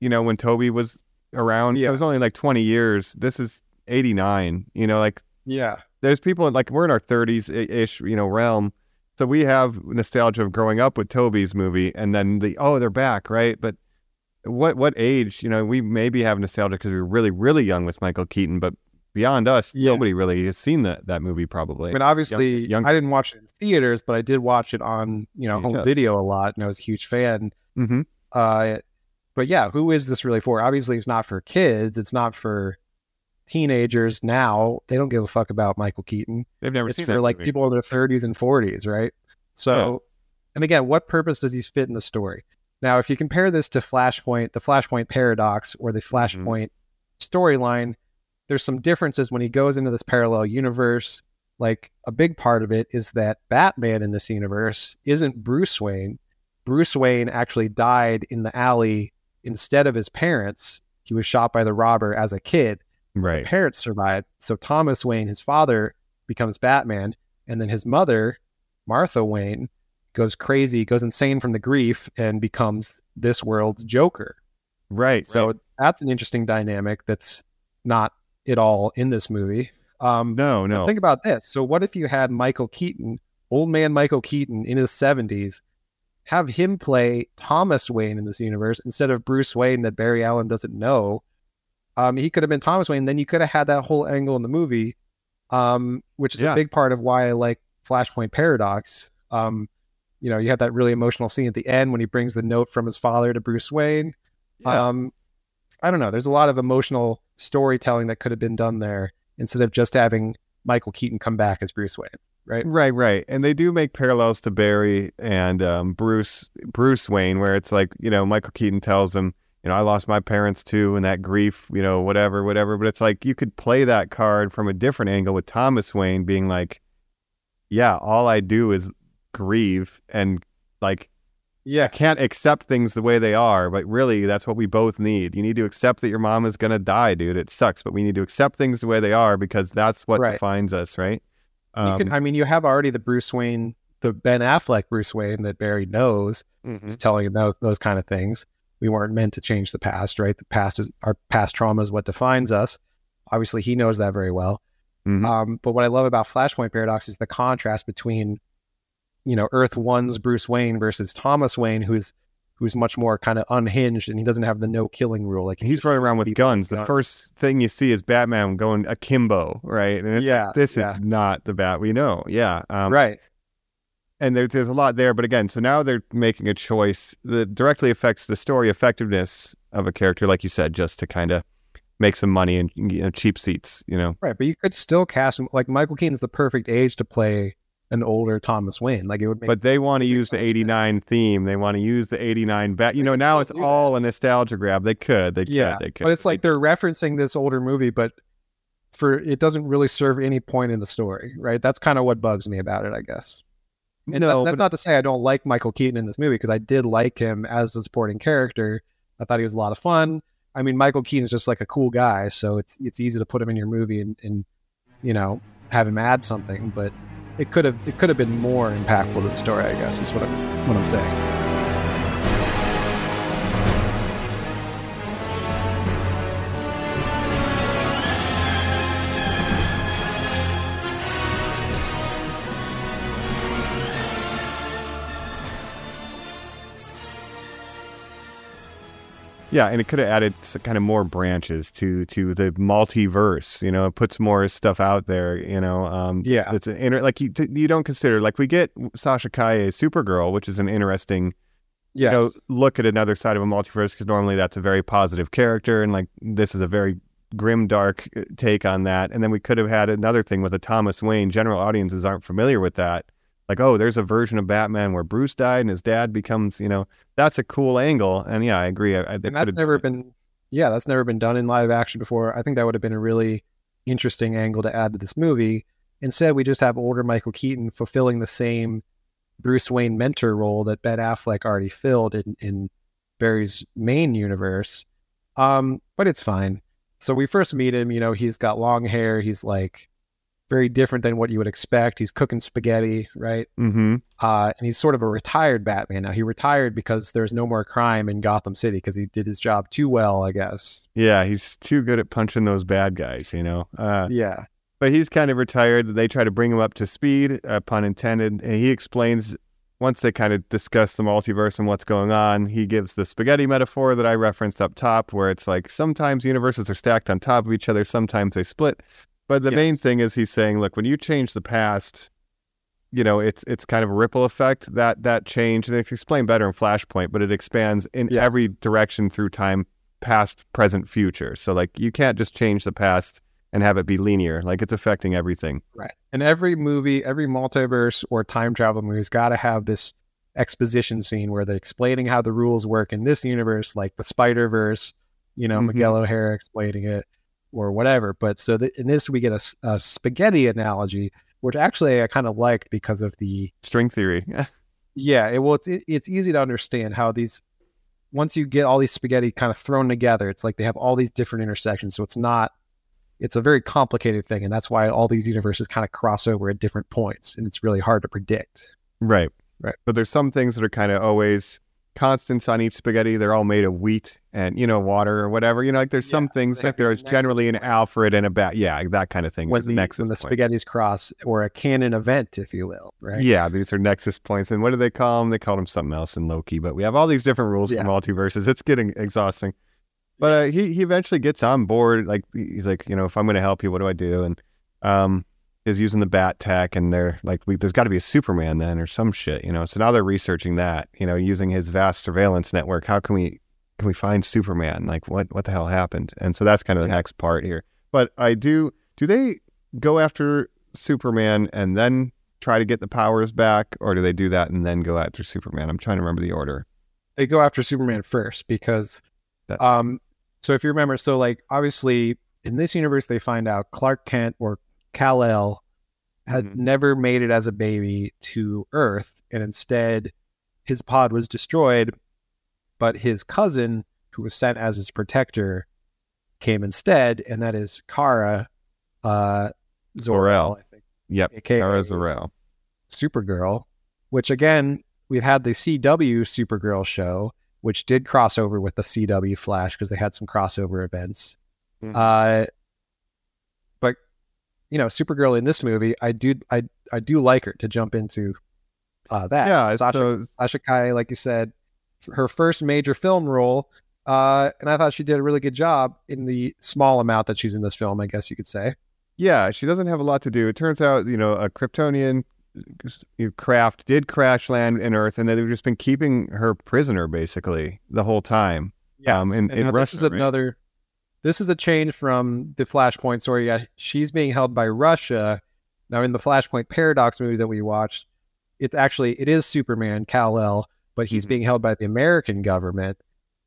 You know, when Tobey was around, so Yeah. it was only like 20 years. This is 89. You know, like Yeah. there's people like we're in our 30s ish, you know, realm. So we have nostalgia of growing up with Tobey's movie, and then the oh they're back, right? But what what age? You know, we maybe have nostalgia because we were really really young with Michael Keaton, but beyond us, Yeah. nobody really has seen that that movie. Probably. I mean, obviously, young- I didn't watch it in theaters, but I did watch it on you know home video a lot, and I was a huge fan. hmm Uh, but yeah, who is this really for? Obviously, it's not for kids. It's not for teenagers now. They don't give a fuck about Michael Keaton. They've never seen it. it's for like movie. people in their 30s and 40s, right? So, and again, what purpose does he fit in the story? Now, if you compare this to Flashpoint, the Flashpoint paradox, or the mm-hmm. Flashpoint storyline, there's some differences when he goes into this parallel universe. Like a big part of it is that Batman in this universe isn't Bruce Wayne. Bruce Wayne actually died in the alley instead of his parents. He was shot by the robber as a kid Right. parents survived. So Thomas Wayne, his father, becomes Batman, and then his mother, Martha Wayne, goes crazy, goes insane from the grief, and becomes this world's Joker. Right. So right. that's an interesting dynamic that's not at all in this movie. Um, no, no. Think about this. So what if you had Michael Keaton, old man Michael Keaton in his 70s, have him play Thomas Wayne in this universe instead of Bruce Wayne that Barry Allen doesn't know? Um, he could have been Thomas Wayne. Then you could have had that whole angle in the movie, um, which is Yeah. a big part of why I like Flashpoint Paradox. Um, you know, you have that really emotional scene at the end when he brings the note from his father to Bruce Wayne. Yeah. Um, I don't know. There's a lot of emotional storytelling that could have been done there instead of just having Michael Keaton come back as Bruce Wayne, right? Right, right, and they do make parallels to Barry and um, Bruce Bruce Wayne, where it's like you know Michael Keaton tells him, you know, I lost my parents too, and that grief, you know, whatever, whatever. But it's like you could play that card from a different angle with Thomas Wayne being like, yeah, all I do is grieve and like Yeah. I can't accept things the way they are, but really that's what we both need. You need to accept that your mom is gonna die, dude. It sucks, but we need to accept things the way they are because that's what Right. defines us, right? you Um, can, I mean, you have already the Bruce Wayne, the Ben Affleck Bruce Wayne that Barry knows mhm. is telling him those, those kind of things. We weren't meant to change the past, right? The past is our past trauma is what defines us. Obviously, he knows that very well. Mhm. Um, but what I love about Flashpoint Paradox is the contrast between, you know, Earth One's Bruce Wayne versus Thomas Wayne, who's who's much more kind of unhinged and he doesn't have the no killing rule. Like He's running around with guns. The guns. first thing you see is Batman going akimbo, right? And it's Yeah, like, this yeah. is not the Bat we know. Yeah. Um, right. And there's, there's a lot there. But again, so now they're making a choice that directly affects the story effectiveness of a character, like you said, just to kind of make some money and you know, cheap seats, you know? Right, but you could still cast him like Michael Keaton's the perfect age to play an older Thomas Wayne. Like it would make But they want to use the sense, 89 theme. They want to use the 89 bat. You know, now it's all a nostalgia grab. They could. They yeah. could. They could. But it's like they're referencing this older movie, but for it doesn't really serve any point in the story, right? That's kind of what bugs me about it, I guess. And No, that- that's not to say I don't like Michael Keaton in this movie because I did like him as a supporting character. I thought he was a lot of fun. I mean, Michael Keaton is just like a cool guy, so it's it's easy to put him in your movie and, and you know have him add something. But it could have it could have been more impactful to the story. I guess is what I'm what I'm saying. Yeah, and it could have added kind of more branches to to the multiverse. You know, it puts more stuff out there. You know, um, Yeah. it's an inter- like you t- you don't consider like we get Sasha Calle Supergirl, which is an interesting Yeah, you know look at another side of a multiverse because normally that's a very positive character, and like this is a very grim dark uh, take on that. And then we could have had another thing with a Thomas Wayne. General audiences aren't familiar with that. Like, oh, there's a version of Batman where Bruce died and his dad becomes, you know, that's a cool angle. And yeah, I agree. I, I, and that's never been yeah that's never been done in live action before i think that would have been a really interesting angle to add to this movie instead we just have older michael keaton fulfilling the same bruce wayne mentor role that ben affleck already filled in, in barry's main universe um but it's fine so we first meet him you know he's got long hair he's like very different than what you would expect he's cooking spaghetti right Mhm. uh, and he's sort of a retired Batman now. He retired because there's no more crime in Gotham City because he did his job too well, I guess. Yeah, he's too good at punching those bad guys, you know. Uh, Yeah, but he's kind of retired. They try to bring him up to speed, uh, pun intended. And he explains once they kind of discuss the multiverse and what's going on, he gives the spaghetti metaphor that I referenced up top, where it's like sometimes universes are stacked on top of each other, sometimes they split. But the main thing is he's saying, look, when you change the past, you know, it's it's kind of a ripple effect that that change, and it's explained better in Flashpoint, but it expands in Yeah. every direction through time, past, present, future. So like you can't just change the past and have it be linear. Like it's affecting everything. Right. And every movie, every multiverse or time travel movie's got to have this exposition scene where they're explaining how the rules work in this universe, like the Spider Verse. You know, Mhm. Miguel O'Hara explaining it or whatever. But so th- in this, we get a spaghetti analogy, which actually I kind of liked because of the String theory. *laughs* yeah. It, well, it's it, it's easy to understand how these once you get all these spaghetti kind of thrown together, it's like they have all these different intersections. So it's not it's a very complicated thing, and that's why all these universes kind of cross over at different points, and it's really hard to predict. Right. Right. But there's some things that are kind of always constants on each spaghetti. They're all made of wheat and, you know, water or whatever. You know, like there's some things like there's generally an. Alfred and a bat. Yeah, that kind of thing. When the nexus when the spaghettis cross, or a canon event, if you will, right? Yeah, these are nexus points. And what do they call them? They call them something else in Loki. But we have all these different rules Yeah. for multiverses. It's getting exhausting. But uh, he he eventually gets on board. Like he's like, you know, if I'm going to help you, what do I do? And um, is using the bat tech, and they're like, we, there's got to be a Superman then, or some shit, you know. So now they're researching that, you know, using his vast surveillance network. How can we can we find Superman? Like, what what the hell happened? And so that's kind of the next part here. But I do do they go after Superman and then try to get the powers back, or do they do that and then go after Superman? I'm trying to remember the order. They go after Superman first because, That- um, so if you remember, so like obviously in this universe they find out Clark Kent or Kal El had Mhm. never made it as a baby to Earth, and instead his pod was destroyed, but his cousin, who was sent as his protector, came instead, and that is Kara uh, Zor-El. I think, Yep, aka Kara Zor-El. Supergirl, which again, we've had the CW Supergirl show, which did cross over with the CW Flash because they had some crossover events. Mhm. Uh, you know, Supergirl in this movie, I do, I, I do like her to jump into uh, that. Yeah, Sasha, so Sasha Calle, like you said, her first major film role. Uh, and I thought she did a really good job in the small amount that she's in this film, I guess you could say. Yeah, she doesn't have a lot to do. It turns out, you know, a Kryptonian craft did crash land in Earth, and they've just been keeping her prisoner basically the whole time. Um, in- And now this Russia, is right? another. This is a change from the Flashpoint story. Yeah, she's being held by Russia. Now, in the Flashpoint Paradox movie that we watched, it's actually it is Superman Kal El, but he's Mhm. being held by the American government.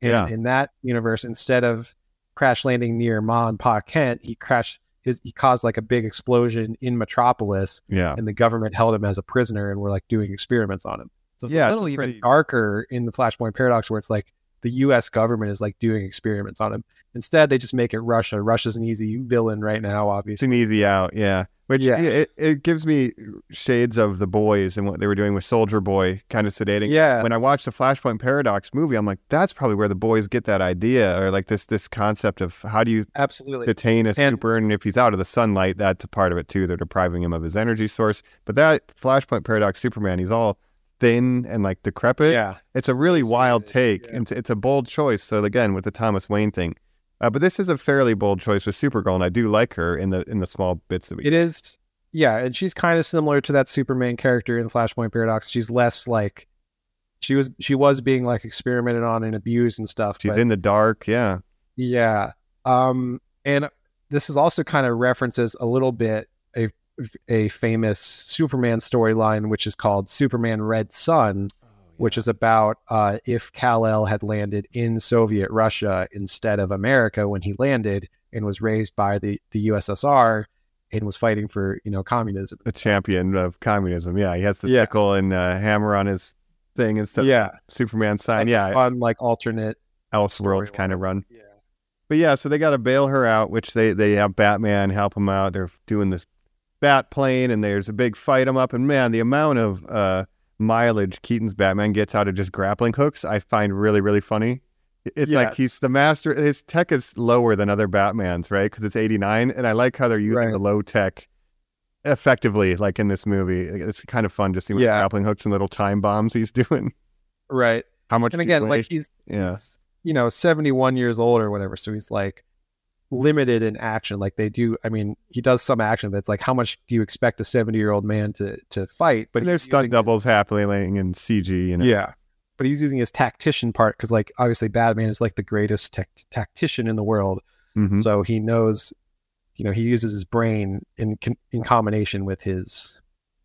And Yeah. in that universe, instead of crash landing near Ma and Pa Kent, he crashed his he caused like a big explosion in Metropolis, Yeah, and the government held him as a prisoner and were like doing experiments on him. So it's Yeah, a it's little a even pretty- darker in the Flashpoint Paradox, where it's like the U.S. government is like doing experiments on him. Instead, they just make it Russia. Russia's an easy villain right now, obviously. it's an easy out. Yeah, which Yeah. it, it gives me shades of the boys and what they were doing with Soldier Boy, kind of sedating. Yeah, When I watched the Flashpoint Paradox movie, I'm like, that's probably where the boys get that idea, or like this this concept of how do you absolutely. detain a And- super, and if he's out of the sunlight, that's a part of it too. They're depriving him of his energy source. But that Flashpoint Paradox Superman, he's all thin and like decrepit. yeah, It's a really wild take, yeah. and it's, it's a bold choice. So again, with the Thomas Wayne thing, uh, but this is a fairly bold choice with Supergirl, and I do like her in the in the small bits that we. it is. Yeah, and she's kind of similar to that Superman character in Flashpoint Paradox. She's less like she was. She was being like experimented on and abused and stuff. She's but- in the dark, yeah. Yeah. Um, and this is also kind of references a little bit a a famous Superman storyline, which is called Superman Red Sun, which is about uh, if Kal El had landed in Soviet Russia instead of America when he landed and was raised by the the USSR and was fighting for you know communism. the champion of communism. Yeah, he has the Yeah. sickle and uh, hammer on his thing instead of Yeah. Superman sign. Like yeah, fun like alternate. Elseworlds kind of run. Yeah. But yeah, so they got to bail her out, which they they have Batman help them out. They're doing this bat plane, and there's a big fight 'em up. And man, the amount of uh, mileage Keaton's Batman gets out of just grappling hooks, I find really really funny. It's like he's the master. His tech is lower than other Batmans, right? Because it's 89, and I like how they're using Right. the low tech effectively, like in this movie. It's kind of fun to see what Yeah. grappling hooks and little time bombs he's *laughs* doing. Right. How much? And again, like he's, Yeah. he's, you know, 71 years old or whatever. So he's like limited in action. Like they do, I mean, he does some action, but it's like, how much do you expect a 70 year old man to, to fight? But there's stunt using his- doubles happening in CG. You know. Yeah. But he's using his tactician part because, like, obviously, Batman is like the greatest tactician in the world. Mhm. So he knows, you know, he uses his brain in in combination with his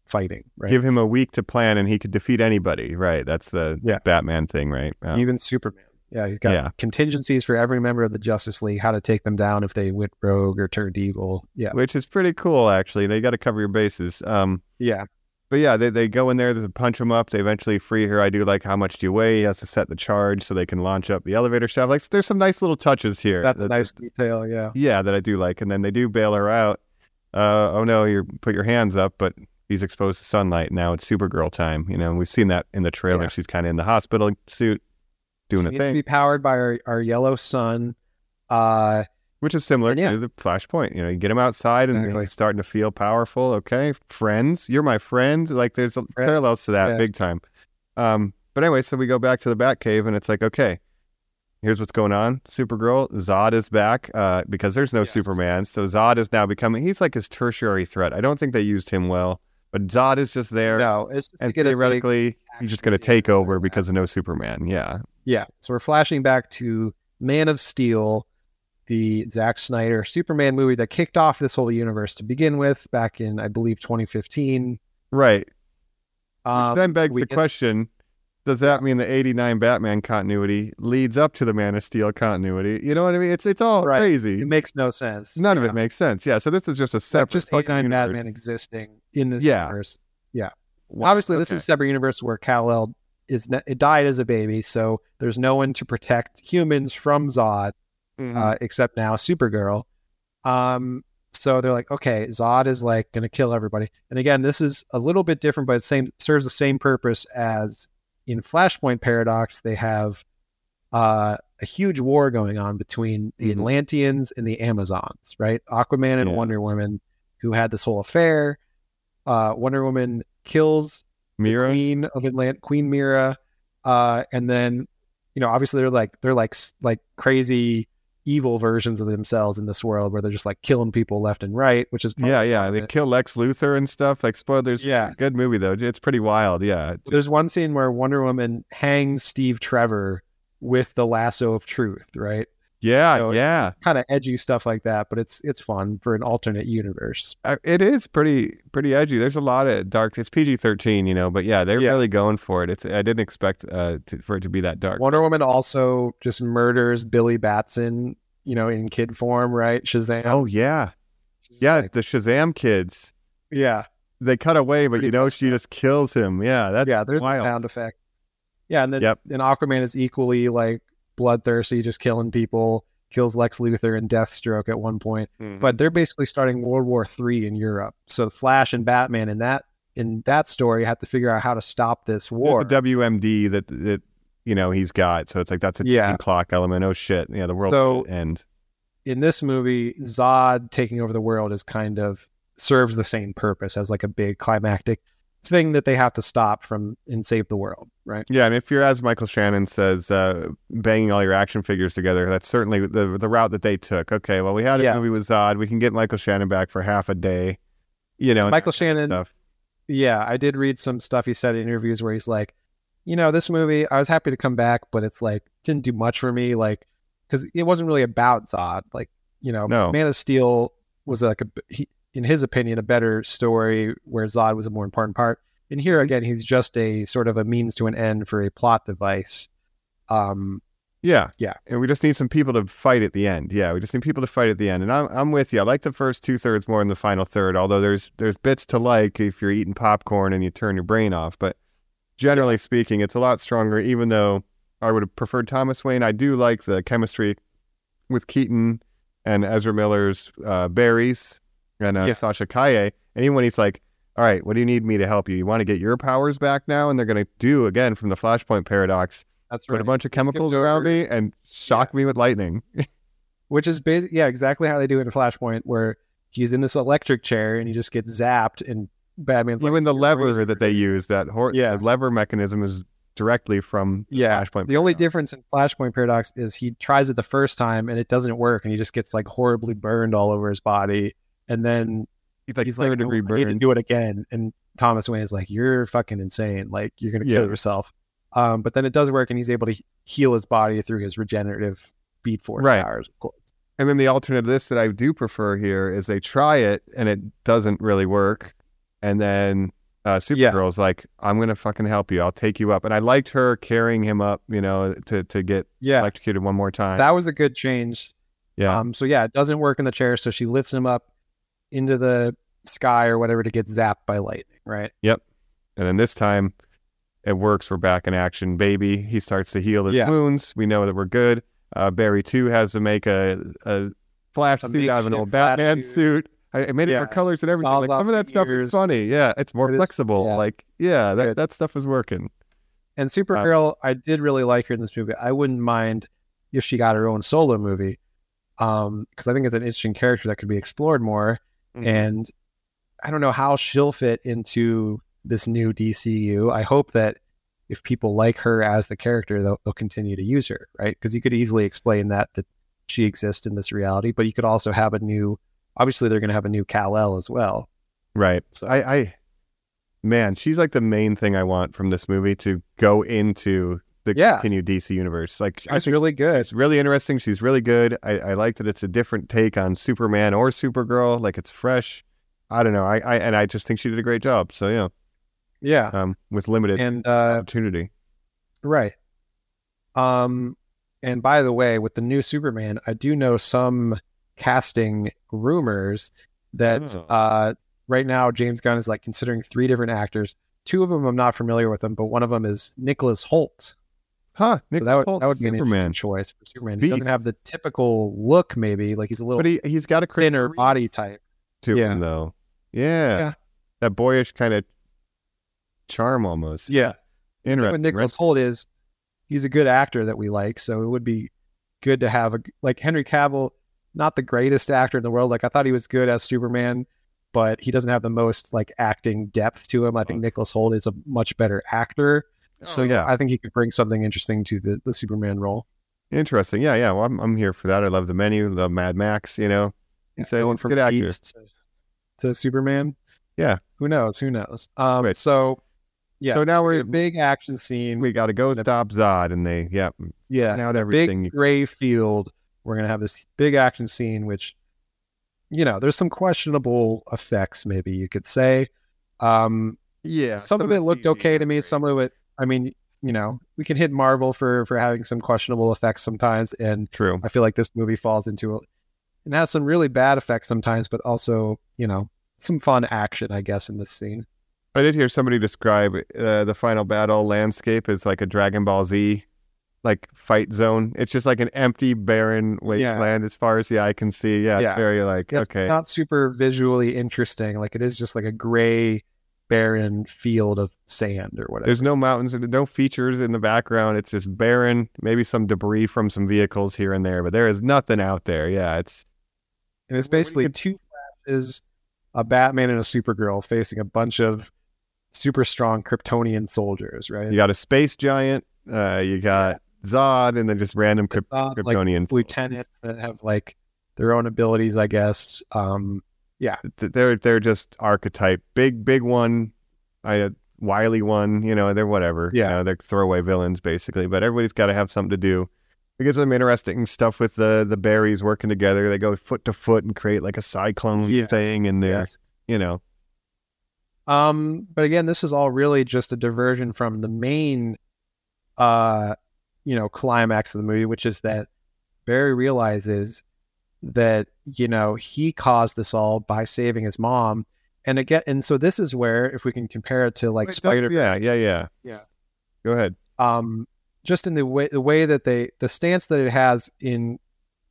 fighting, right? Give him a week to plan, and he could defeat anybody. Right. That's the Yeah. Batman thing, right? Yeah. Even Superman. Yeah, he's got Yeah. contingencies for every member of the Justice League, how to take them down if they went rogue or turned evil. Yeah. Which is pretty cool, actually. They got to cover your bases. Um, Yeah. But yeah, they, they go in there, they punch him up. They eventually free her. I do like how much do you weigh? He has to set the charge so they can launch up the elevator shaft. Like, there's some nice little touches here. That's a that- nice detail. Yeah. Yeah, that I do like. And then they do bail her out. Uh, oh no, you put your hands up, but he's exposed to sunlight. Now it's Supergirl time. You know, we've seen that in the trailer. Yeah. She's kind of in the hospital suit doing a needs to be powered by our, our yellow sun. Uh, which is similar yeah. to the Flashpoint. You know, you get him outside and Exactly. he's starting to feel powerful. Okay, friends, you're my friend. Like there's parallels to that Yeah. big time. Um, but anyway, so we go back to the Batcave and it's like, okay, here's what's going on. Supergirl, Zod is back uh, because there's no Yes. Superman. So Zod is now becoming, he's like his tertiary threat. I don't think they used him well, but Zod is just there. no, it's just and get a big- theoretically, he's just going to take over because of no Superman. Yeah. Yeah. So we're flashing back to Man of Steel, the Zack Snyder Superman movie that kicked off this whole universe to begin with back in, I believe, 2015. Right. Um, Which then begs the get- question does that mean the 89 Batman continuity leads up to the Man of Steel continuity? You know what I mean? It's it's all Right. crazy. It makes no sense. None of it makes sense. Yeah, so this is just a separate just fucking 89 universe. Batman existing in this Yeah. universe. Yeah. Wow, Obviously, this is a separate universe where Kal-El is it died as a baby, so there's no one to protect humans from Zod Mhm. uh, except now Supergirl. Um, so they're like, okay, Zod is like going to kill everybody. And again, this is a little bit different, but it same serves the same purpose as in Flashpoint Paradox. They have uh, a huge war going on between the Mhm. Atlanteans and the Amazons, right? Aquaman and Yeah. Wonder Woman, who had this whole affair. Uh, Wonder Woman kills the queen of Atlant Queen Mera, uh, and then you know obviously they're like they're like like crazy evil versions of themselves in this world where they're just like killing people left and right, which is Yeah, yeah. They it. kill Lex Luthor and stuff. Like spoilers. Yeah. Good movie though. It's pretty wild. Yeah. There's one scene where Wonder Woman hangs Steve Trevor with the lasso of truth, right? Yeah, So yeah. Kind of edgy stuff like that, but it's it's fun for an alternate universe. Uh, It is pretty pretty edgy. There's a lot of dark. It's PG thirteen, you know, but yeah, they're Yeah. really going for it. It's I didn't expect uh to, for it to be that dark. Wonder Woman also just murders Billy Batson, you know, in kid form, right? Shazam. Oh yeah, She's yeah. like- the Shazam kids. yeah. They cut away, but you know she just kills him. Yeah, that's yeah, there's wild. a sound effect. Yeah, and then Yep. and Aquaman is equally like bloodthirsty, just killing people, kills Lex Luthor and Deathstroke at one point. Mhm. But they're basically starting World War Three in Europe. So Flash and Batman in that in that story have to figure out how to stop this war. There's a WMD that that you know he's got. So it's like that's a Yeah. ticking clock element. Oh shit, yeah, the world So- end. in this movie, Zod taking over the world is kind of serves the same purpose as like a big climactic thing that they have to stop from and save the world, right? Yeah, and if you're as Michael Shannon says, uh, banging all your action figures together, that's certainly the the route that they took. Okay, well, we had a Yeah. movie with Zod. We can get Michael Shannon back for half a day. You know, Michael that kind of Shannon stuff. Yeah, I did read some stuff he said in interviews where he's like, you know, this movie, I was happy to come back, but it's like didn't do much for me, like because it wasn't really about Zod. Like, you know, No. Man of Steel was like a, he, in his opinion, a better story where Zod was a more important part. And here again, he's just a sort of a means to an end for a plot device. Um, Yeah, Yeah. and we just need some people to fight at the end. Yeah, we just need people to fight at the end. And I'm I'm with you. I like the first two thirds more than the final third. Although there's there's bits to like if you're eating popcorn and you turn your brain off. But generally speaking, it's a lot stronger. Even though I would have preferred Thomas Wayne, I do like the chemistry with Keaton and Ezra Miller's uh, Barrys and uh, Yeah. Sasha Calle. And even when he's like, "All right, what do you need me to help you? You want to get your powers back now?" And they're gonna do again from the Flashpoint paradox that's right. put a bunch of chemicals around me and shock me with lightning. *laughs* which is basically yeah exactly how they do it in flashpoint where he's in this electric chair and he just gets zapped and Batman's Even like, the "Your lever that they use, that hor- Yeah. lever mechanism is directly from Yeah. Flashpoint. The only difference in Flashpoint Paradox is he tries it the first time and it doesn't work, and he just gets like horribly burned all over his body. And then He's like he's third like, degree "I need to burn. do it again. And Thomas Wayne is like, "You're fucking insane! Like you're gonna kill Yeah. yourself." Um, but then it does work, and he's able to heal his body through his regenerative Speed Force Right. powers, of course. And then the alternate to this that I do prefer here is they try it and it doesn't really work. And then uh, Yeah. Supergirl's like, I'm going to fucking help you. I'll take you up. And I liked her carrying him up, you know, to, to get Yeah, electrocuted one more time. that was a good change. yeah. Um, so yeah, it doesn't work in the chair, so she lifts him up into the sky or whatever to get zapped by lightning, right? Yep. And then this time it works. We're back in action, baby. He starts to heal his Yeah. wounds. We know that we're good. Uh, Barry, too, has to make a, a flash A suit out of an old Batman suit. suit. I, I made it Yeah. for colors and everything. Like some of that stuff is funny. Yeah, it's more It is- flexible. yeah. Like, yeah, that, Good. that stuff is working. And Supergirl, I did really like her in this movie. I wouldn't mind if she got her own solo movie, um, because I think it's an interesting character that could be explored more. Mhm. And I don't know how she'll fit into this new DCU. I hope that if people like her as the character, they'll, they'll continue to use her, right? Because you could easily explain that that she exists in this reality, but you could also have a new. Obviously, they're going to have a new Kal El as well. Right. So I, I, man, she's like the main thing I want from this movie to go into the Yeah. continued DC universe. Like, I she's really good. it's really interesting. She's really good. I, I like that it's a different take on Superman or Supergirl. Like, it's fresh. I don't know. I, I and I just think she did a great job. So yeah, Yeah, um, with limited and uh, opportunity. Right. Um, and by the way, with the new Superman, I do know some casting rumors that Oh. uh, right now James Gunn is like considering three different actors. Two of them I'm not familiar with them, but one of them is Nicholas Hoult. Huh? So that would Hoult, that would be Superman. interesting choice for Superman. He Beast. doesn't have the typical look, maybe like he's a little But he he's got a thinner Reeve body type. to Yeah. him though. Yeah. Yeah. That boyish kind of charm almost. Yeah. But Interesting. Nicholas right? Hoult is he's a good actor that we like, so it would be good to have a like Henry Cavill, not the greatest actor in the world. Like I thought he was good as Superman, but he doesn't have the most like acting depth to him. I think Nicholas Hoult is a much better actor. So Oh, yeah, yeah. I think he could bring something interesting to the, the Superman role. Interesting. Yeah, yeah. Well, I'm I'm here for that. I love the menu, love Mad Max. You know, he's a, Going he's a from good actor. Beast to, to Superman. Yeah. Who knows? Who knows? Um Right. so yeah. So now we we're get a big action scene. we got to go stop Zod, and they yeah yeah. out everything. big gray field. We're gonna have this big action scene, which you know, there's some questionable effects, maybe you could say. Um, yeah, some, of the it looked CG okay to me. great. Some of it, I mean, you know, we can hit Marvel for for having some questionable effects sometimes, and True. I feel like this movie falls into it. and has some really bad effects sometimes, but also, you know, some fun action, I guess, in this scene. I did hear somebody describe uh, the final battle landscape as like a Dragon Ball Z like fight zone. It's just like an empty, barren wasteland as far as the eye can see. Yeah, Yeah. it's very like Yeah, it's okay. not super visually interesting. Like it is just like a gray, barren field of sand or whatever. There's no mountains, and no features in the background. It's just barren. Maybe some debris from some vehicles here and there, but there is nothing out there. Yeah, it's and it's What you basically could- two flashes, a Batman and a Supergirl facing a bunch of super strong Kryptonian soldiers, right? you got a space giant, uh, you got Zod, and then just random Kryp- It's not like Kryptonian. lieutenants that have like their own abilities, I guess. Um, th- they're they're just archetype. Big big one, I wily one. You know, they're whatever. Yeah. you know, they're throwaway villains basically. But everybody's got to have something to do. It gives them interesting stuff with the the Barrys working together. They go foot to foot and create like a cyclone Yeah. thing, and they're Yes. you know Um, but again, this is all really just a diversion from the main, uh, you know, climax of the movie, which is that Barry realizes that you know he caused this all by saving his mom, and again, and so this is where, if we can compare it to like It does- Spider, Yeah, yeah, yeah, Yeah. Go ahead. um, just in the way the way that they the stance that it has in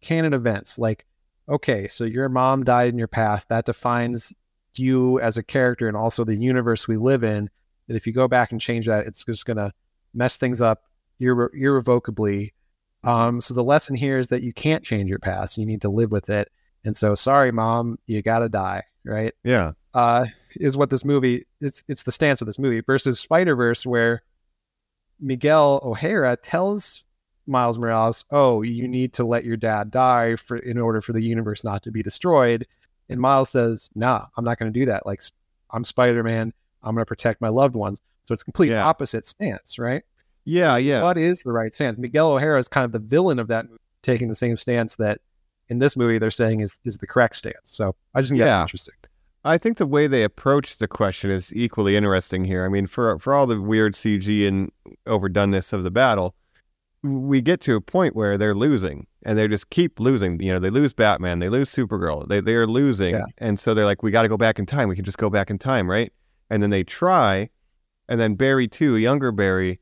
canon events, like, okay, so your mom died in your past, that defines you as a character and also the universe we live in. That if you go back and change that, it's just gonna mess things up irre- irrevocably. Um, so the lesson here is that you can't change your past; you need to live with it. And so, sorry, mom, you gotta die, right? Yeah. Uh, is what this movie it's it's the stance of this movie versus Spider Verse, where Miguel O'Hara tells Miles Morales, "Oh, you need to let your dad die for in order for the universe not to be destroyed." And Miles says, "Nah, I'm not going to do that. Like, I'm Spider Man. I'm going to protect my loved ones." So it's complete Yeah. opposite stance, right? Yeah, yeah. What is the right stance? Miguel O'Hara is kind of the villain of that movie, taking the same stance that in this movie they're saying is is the correct stance. So I just think Yeah. that's interesting. I think the way they approach the question is equally interesting here. I mean, for for all the weird CG and overdoneness of the battle, we get to a point where they're losing and they just keep losing. You know, they lose Batman, they lose Supergirl, they they are losing, Yeah. and so they're like, we got to go back in time. We can just go back in time, right? And then they try, and then Barry too, younger Barry,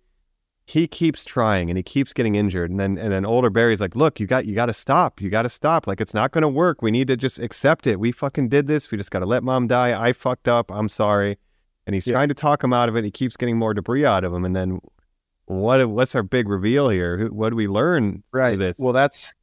he keeps trying and he keeps getting injured, and then and then older Barry's like, look, you got you got to stop, you got to stop. Like it's not going to work. We need to just accept it. We fucking did this. We just got to let mom die. I fucked up. I'm sorry. And he's Yeah. trying to talk him out of it. He keeps getting more debris out of him, and then what what's our big reveal here? What do we learn? Right. This? Well, that's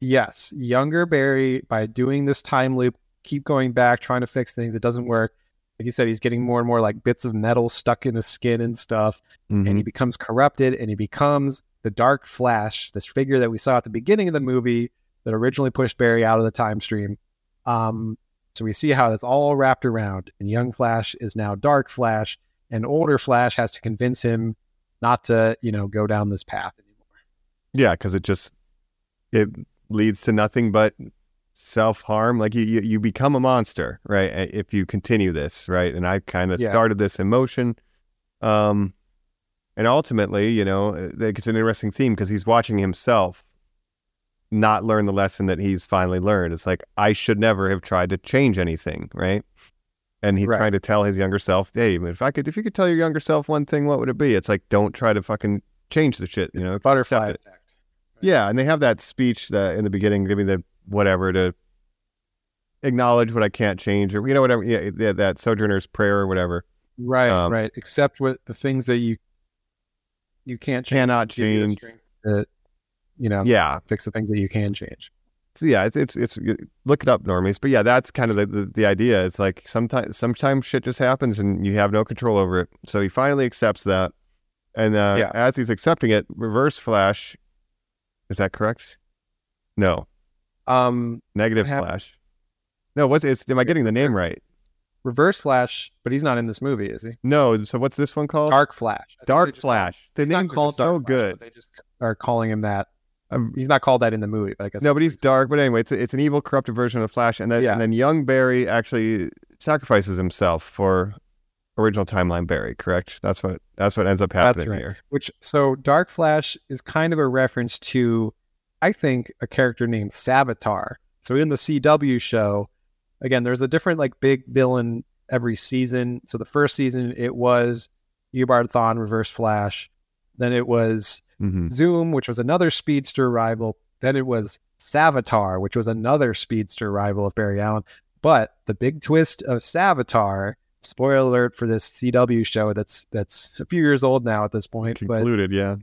yes, younger Barry by doing this time loop, keep going back, trying to fix things. It doesn't work. Like you said, he's getting more and more like bits of metal stuck in his skin and stuff, and Mhm. he becomes corrupted, and he becomes the Dark Flash, this figure that we saw at the beginning of the movie that originally pushed Barry out of the time stream. Um, so we see how that's all wrapped around, and young Flash is now Dark Flash, and older Flash has to convince him not to, you know, go down this path anymore. Yeah, because it just it leads to nothing but self harm. Like you, you, you become a monster, right? If you continue this, right? And I kind of Yeah. started this in motion. Um, and ultimately, you know, uh, it's an interesting theme because he's watching himself not learn the lesson that he's finally learned. It's like I should never have tried to change anything, right? And he's Right. trying to tell his younger self, "Hey, if I could, if you could tell your younger self one thing, what would it be?" It's like don't try to fucking change the shit, you know, Butterfly effect. Yeah, and they have that speech that in the beginning, giving the whatever to acknowledge what I can't change, or you know whatever. Yeah, yeah that Sojourner's Prayer or whatever. Right, Um, right. Except with the things that you you can't change. Cannot change. To, you know, Yeah, fix the things that you can change. so yeah, it's it's it's look it up, normies. But yeah, that's kind of the, the the idea. It's like sometimes sometimes shit just happens and you have no control over it. So he finally accepts that, and uh, Yeah. as he's accepting it, Reverse Flash. Is that correct? No, Um, negative? Flash. No, what's it's? Am I getting the name right? Reverse Flash, but he's not in this movie, is he? No. So what's this one called? Dark Flash. They Dark just- Flash. The he's not called so Dark good. they just are calling him that. Um, He's not called that in the movie, but I guess no, but he's dark. But anyway, it's, it's an evil, corrupted version of the Flash, and then Yeah. and then young Barry actually sacrifices himself for original timeline Barry. Correct? That's what that's what ends up happening right. here. Which so Dark Flash is kind of a reference to, I think, a character named Savitar. So in the CW show, again, there's a different like big villain every season. So the first season it was Eobard Thawne, Reverse Flash. Then it was hmm Zoom, which was another speedster rival. Then it was Savitar, which was another speedster rival of Barry Allen. But the big twist of Savitar, spoiler alert for this CW show that's that's a few years old now at this point, but Concluded, yeah.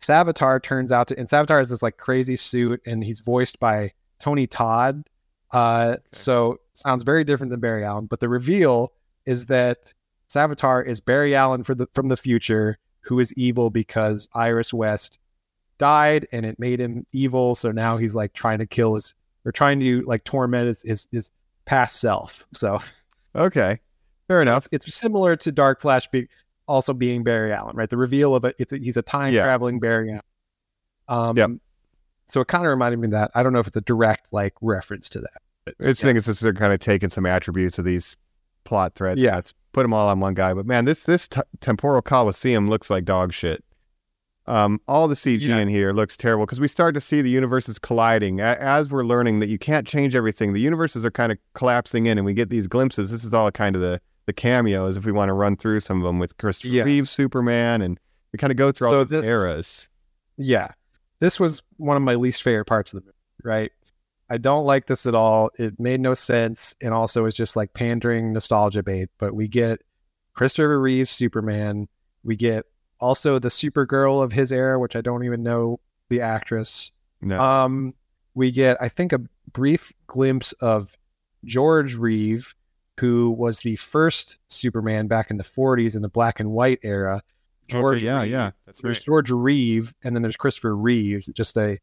Savitar turns out to and Savitar has this like crazy suit and he's voiced by Tony Todd. Uh so sounds very different than Barry Allen, but the reveal is that Savitar is Barry Allen for the from the future who is evil because Iris West died and it made him evil, so now he's like trying to kill his or trying to like torment his his, his past self. So Okay, fair enough. it's, it's similar to Dark Flash be, also being Barry Allen, right? The reveal of it, it's a, he's a time Yeah. traveling Barry Allen. Um, Yep. So it kind of reminded me of that. I don't know if it's a direct like reference to that. But It's yeah. think it's just they're kind of taking some attributes of these plot threads. Yeah. let's put them all on one guy. But man, this this t- temporal coliseum looks like dog shit. Um, all the CG Yeah. in here looks terrible because we start to see the universes colliding A- as we're learning that you can't change everything. The universes are kind of collapsing in, and we get these glimpses. This is all kind of the the cameos if we want to run through some of them with Christopher Yes. Reeve, Superman, and we kind of go through all So these this- eras. Yeah. This was one of my least favorite parts of the movie, right? I don't like this at all. It made no sense and also is just like pandering nostalgia bait. But we get Christopher Reeve's Superman. We get also the Supergirl of his era, which I don't even know the actress. No, Um, we get, I think, a brief glimpse of George Reeve, who was the first Superman back in the 40s in the black and white era. George Okay, yeah, Reeve. yeah, that's There's right. George Reeve, and then there's Christopher Reeves. Just a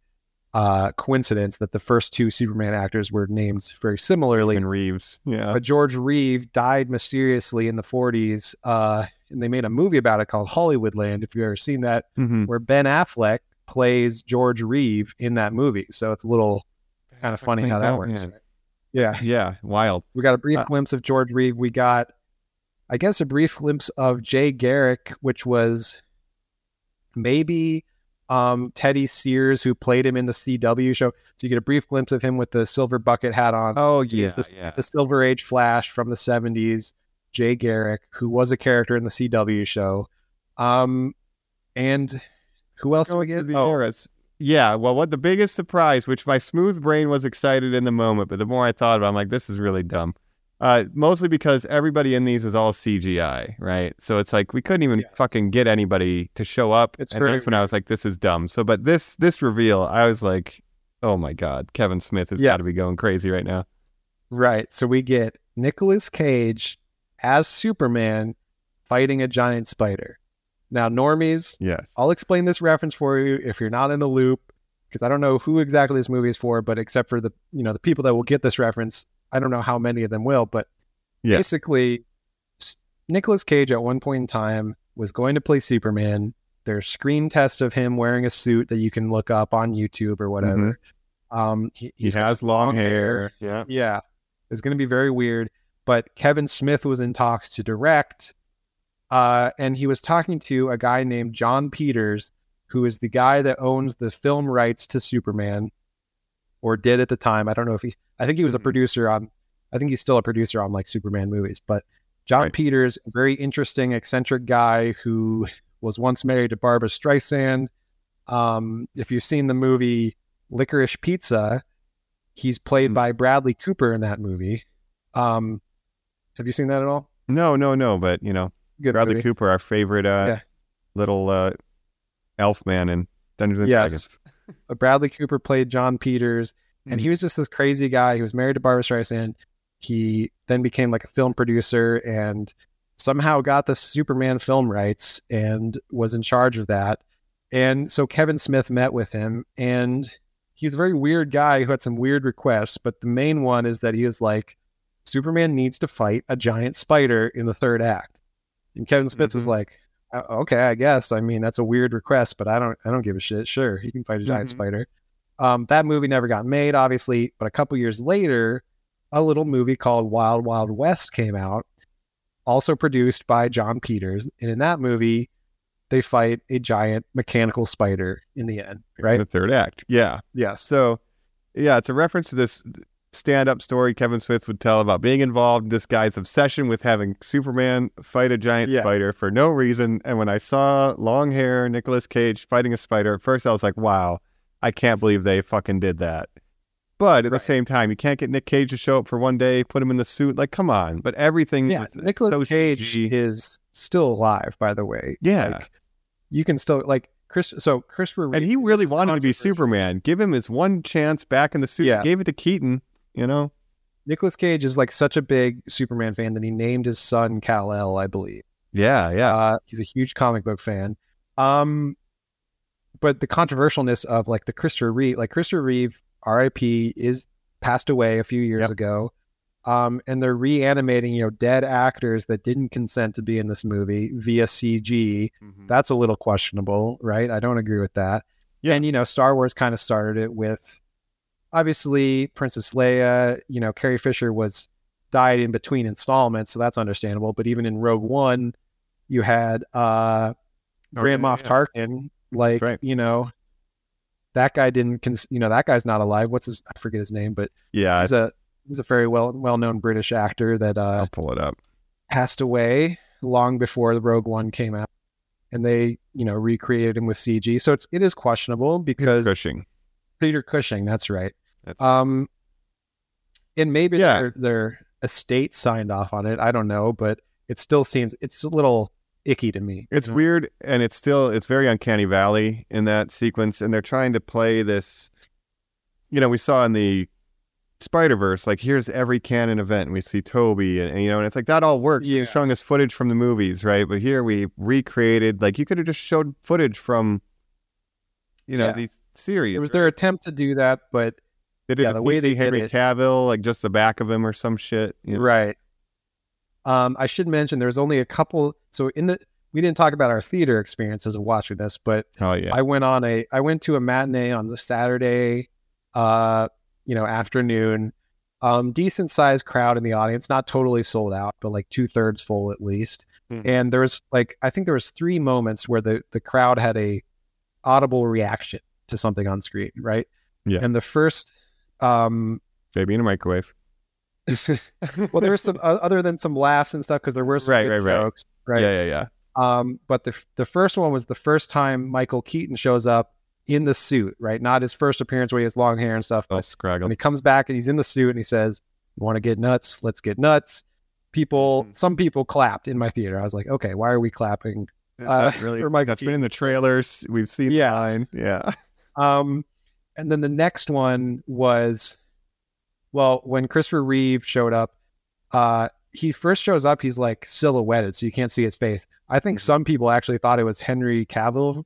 uh, coincidence that the first two Superman actors were named very similarly. And Reeves, yeah, But George Reeve died mysteriously in the 40s, uh, and they made a movie about it called Hollywoodland. If you've ever seen that, Mhm. where Ben Affleck plays George Reeve in that movie. So it's a little kind of funny how that Oh, works. man. right? Yeah. yeah, wild. We got a brief Uh, glimpse of George Reeve. We got, I guess, a brief glimpse of Jay Garrick, which was maybe um, Teddy Sears, who played him in the CW show. So you get a brief glimpse of him with the silver bucket hat on. Oh yeah, the, yeah. the Silver Age Flash from the 70s, Jay Garrick, who was a character in the CW show. Um, and who else do we Going to get? the Oh, eras. Yeah, well, what the biggest surprise, which my smooth brain was excited in the moment, but the more I thought about, it, I'm like, this is really dumb. Uh, mostly because everybody in these is all CGI, right? So it's like we couldn't even Yes. fucking get anybody to show up. It's and that's when I was like, this is dumb. So, but this this reveal, I was like, oh my god, Kevin Smith has got to be going crazy right now. right. So we get Nicolas Cage as Superman fighting a giant spider. Now, normies, Yes. I'll explain this reference for you if you're not in the loop, because I don't know who exactly this movie is for, but except for the you know the people that will get this reference, I don't know how many of them will. But Yeah. basically, S- Nicolas Cage at one point in time was going to play Superman. There's screen test of him wearing a suit that you can look up on YouTube or whatever. Um, he, He has long long hair. Yeah. yeah, it's going to be very weird. But Kevin Smith was in talks to direct, uh, and he was talking to a guy named Jon Peters, who is the guy that owns the film rights to Superman, or did at the time. I don't know if he. I think he was a Mhm. producer on. I think he's still a producer on like Superman movies. But Jon Right. Peters, a very interesting, eccentric guy who was once married to Barbra Streisand. Um, if you've seen the movie Licorice Pizza, he's played Mm. by Bradley Cooper in that movie. Um, have you seen that at all? No, no, no. But you know, Good Bradley movie. Cooper, our favorite uh, Yeah. little uh, elf man in Dungeons and Yes. Dragons. *laughs* Bradley Cooper played Jon Peters, and Mm. he was just this crazy guy. He was married to Barbra Streisand. He then became like a film producer and somehow got the Superman film rights and was in charge of that. And so Kevin Smith met with him, and he's a very weird guy who had some weird requests. But the main one is that he was like, Superman needs to fight a giant spider in the third act. And Kevin Smith was Mhm. like, "Uh, okay, I guess. I mean, that's a weird request, but I don't, I don't give a shit. Sure, he can fight a giant Mhm. spider. Um, that movie never got made, obviously, but a couple years later, a little movie called Wild Wild West came out, also produced by Jon Peters, and in that movie, they fight a giant mechanical spider in the end, right? The third act. Yeah. yeah. So, yeah, it's a reference to this stand-up story Kevin Smith would tell about being involved in this guy's obsession with having Superman fight a giant Yeah. spider for no reason. And when I saw long hair Nicolas Cage fighting a spider, at first I was like, "Wow, I can't believe they fucking did that." But at the same time, you can't get Nick Cage to show up for one day, put him in the suit. Like, come on! But everything, Yeah, Nicolas so Cage CG. is still alive, by the way. Yeah. Like, you can still like Chris. So Christopher, and he really wanted to be. Superman. Give him his one chance back in the suit. Yeah. He gave it to Keaton. You know. Nicolas Cage is like such a big Superman fan that he named his son Kal El, I believe. Yeah, yeah. Uh, he's a huge comic book fan. Um, but the controversialness of like the Christopher Reeve, like Christopher Reeve, R.I.P. is passed away a few years Yep. ago. Um, and they're reanimating, you know, dead actors that didn't consent to be in this movie via CG. Mhm. That's a little questionable, right? I don't agree with that. Yeah. And you know, Star Wars kind of started it with obviously Princess Leia, you know, Carrie Fisher was died in between installments, so that's understandable. But even in Rogue One, you had uh Oh, Grand Moff yeah. Tarkin, like right. you know, that guy didn't cons- you know, that guy's not alive. What's his I forget his name, but yeah, he's a he's a very well well known British actor that uh I'll pull it up. passed away long before the Rogue One came out, and they you know recreated him with CG. So it's it is questionable because Cushing. Peter Cushing, that's right. That's- um, and maybe Yeah. their their estate signed off on it. I don't know, but it still seems it's a little icky to me. It's you know? weird, and it's still it's very uncanny valley in that sequence, and they're trying to play this. you know we saw in the Spider Verse, like here's every canon event. And we see Tobey, and, and, you know, and it's like that all works. Yeah. You're showing us footage from the movies, right? But here we recreated, like you could have just showed footage from, you know, Yeah. these series. It was right? their attempt to do that, but They did yeah, the way they CG did Henry it- Cavill, like just the back of him or some shit. you know? right. Um, I should mention there's only a couple. So in the we didn't talk about our theater experiences of watching this, but Oh yeah. I went on a I went to a matinee on the Saturday, uh, you know, afternoon. Um, decent sized crowd in the audience, not totally sold out, but like two thirds full at least. Mhm. And there was like I think there was three moments where the the crowd had a audible reaction to something on screen, right? Yeah. And the first, um, Baby in a microwave. *laughs* well, there was some uh, other than some laughs and stuff because there were some Right, right, right. jokes, right? Yeah, yeah, yeah. Um, but the the first one was the first time Michael Keaton shows up in the suit, right? Not his first appearance where he has long hair and stuff. Oh, But scraggle. when he comes back and he's in the suit and he says, "You want to get nuts? Let's get nuts." People, Mhm. some people clapped in my theater. I was like, "Okay, why are we clapping?" uh, That's really *laughs* for Michael that's been in the trailers. We've seen Yeah. the line. Yeah. *laughs* Um, and then the next one was, well, when Christopher Reeve showed up, uh, he first shows up, he's like silhouetted, so you can't see his face. I think Mhm. some people actually thought it was Henry Cavill,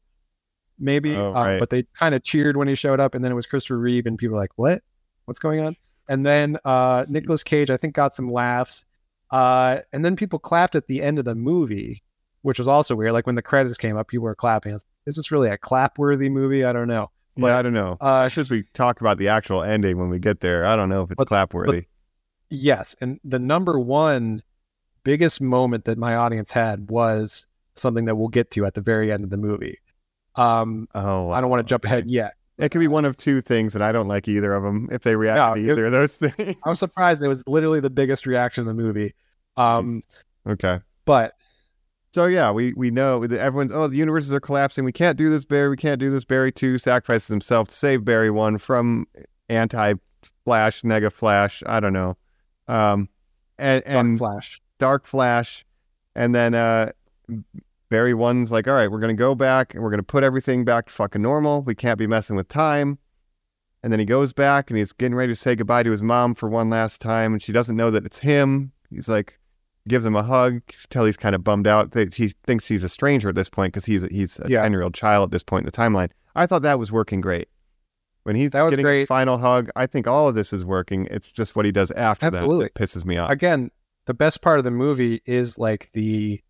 maybe, Oh, uh, but they kind of cheered when he showed up, and then it was Christopher Reeve, and people were like, "What? What's going on?" And then uh, Nicolas Cage, I think, got some laughs, uh, and then people clapped at the end of the movie, which was also weird. Like when the credits came up, people were clapping. Was, Is this really a clap-worthy movie? I don't know. Yeah, I don't know. Uh, Since we talk about the actual ending when we get there, I don't know if it's But- clapworthy. Yes, and the number one biggest moment that my audience had was something that we'll get to at the very end of the movie. Um, oh, I don't want to jump ahead yet. It could be one of two things, and I don't like either of them. If they react No, to it- either of those things, I was surprised it was literally the biggest reaction in the movie. *laughs* Um, okay. but So yeah, we we know that everyone's oh the universes are collapsing. We can't do this. Barry, we can't do this. Barry two sacrifices himself to save Barry one from anti Flash, Nega Flash. I don't know. Um, and Dark and Flash. Dark Flash, and then uh, Barry One's like, all right, we're gonna go back and we're gonna put everything back to fucking normal. We can't be messing with time. And then he goes back and he's getting ready to say goodbye to his mom for one last time, and she doesn't know that it's him. He's like, gives him a hug. Tell he's kind of bummed out that he thinks he's a stranger at this point because he's he's a Yeah. ten year old child at this point in the timeline. I thought that was working great. When he's That was getting great. final hug, I think all of this is working. It's just what he does after Absolutely. that that pisses me off. Again, the best part of the movie is like the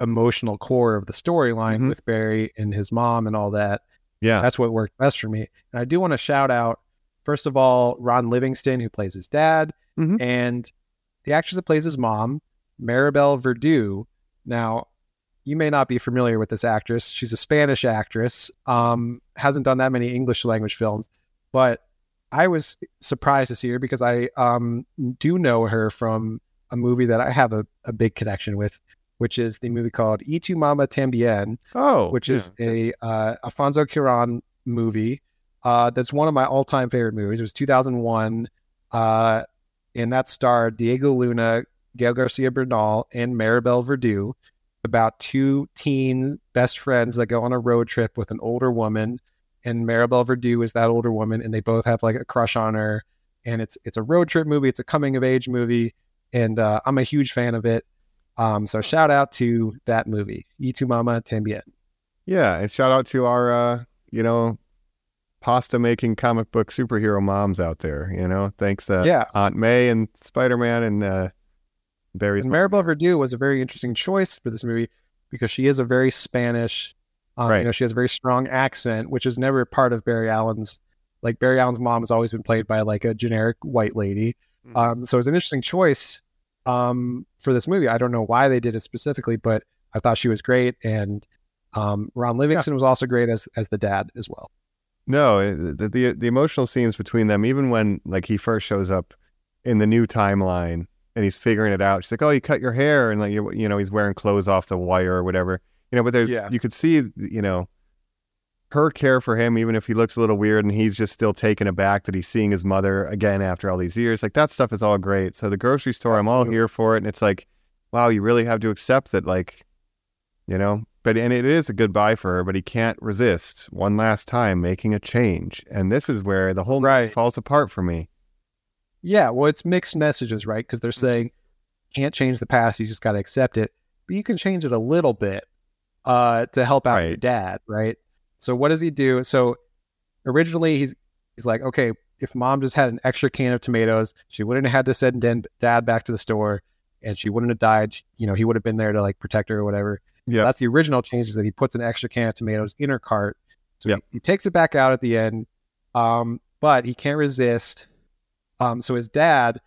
emotional core of the storyline Mhm. with Barry and his mom and all that. yeah, That's what worked best for me. And I do want to shout out, first of all, Ron Livingston, who plays his dad, Mhm. and the actress that plays his mom, Maribel Verdú. Now, you may not be familiar with this actress. She's a Spanish actress, um, hasn't done that many English language films, but I was surprised to see her because I um, do know her from a movie that I have a, a big connection with, which is the movie called Y tu Mama Tambien, oh, which yeah. is a uh, Alfonso Cuarón movie. Uh, that's one of my all-time favorite movies. It was 2001, uh, and that starred Diego Luna, Gael Garcia Bernal, and Maribel Verdú, about two teen best friends that go on a road trip with an older woman, and Maribel Verdú is that older woman, and they both have like a crush on her. And it's it's a road trip movie. It's a coming of age movie, and uh, I'm a huge fan of it. Um, so shout out to that movie, Y tu Mama Tambien. Yeah, and shout out to our, uh, you know, pasta making comic book superhero moms out there. You know, thanks, uh, Yeah. Aunt May and Spider Man and uh, Barry's. And. Maribel Verdú was a very interesting choice for this movie because she is a very Spanish, um, Right. you know, she has a very strong accent, which is never part of Barry Allen's. Like Barry Allen's mom has always been played by like a generic white lady. Mhm. Um, so it was an interesting choice um, for this movie. I don't know why they did it specifically, but I thought she was great, and um, Ron Livingston was also great as as the dad as well. No, the, the the emotional scenes between them, even when like he first shows up in the new timeline and he's figuring it out. She's like, "Oh, you cut your hair," and like you you know he's wearing clothes off the wire or whatever. You know, but there's Yeah. you could see you know her care for him, even if he looks a little weird and he's just still taken aback that he's seeing his mother again after all these years. Like that stuff is all great. So the grocery store, I'm all here for it, and it's like, wow, you really have to accept that like you know. But and it is a goodbye for her, but he can't resist one last time making a change, and this is where the whole Right. falls apart for me. Yeah, well, it's mixed messages, right? Because they're saying can't change the past, you just got to accept it, but you can change it a little bit uh, to help out your dad, right? So what does he do? So originally he's he's like, okay, if mom just had an extra can of tomatoes, she wouldn't have had to send dad back to the store, and she wouldn't have died. You know, he would have been there to like protect her or whatever. So that's the original change is that he puts an extra can of tomatoes in her cart. So Yep. he, he takes it back out at the end, um, but he can't resist. Um, so his dad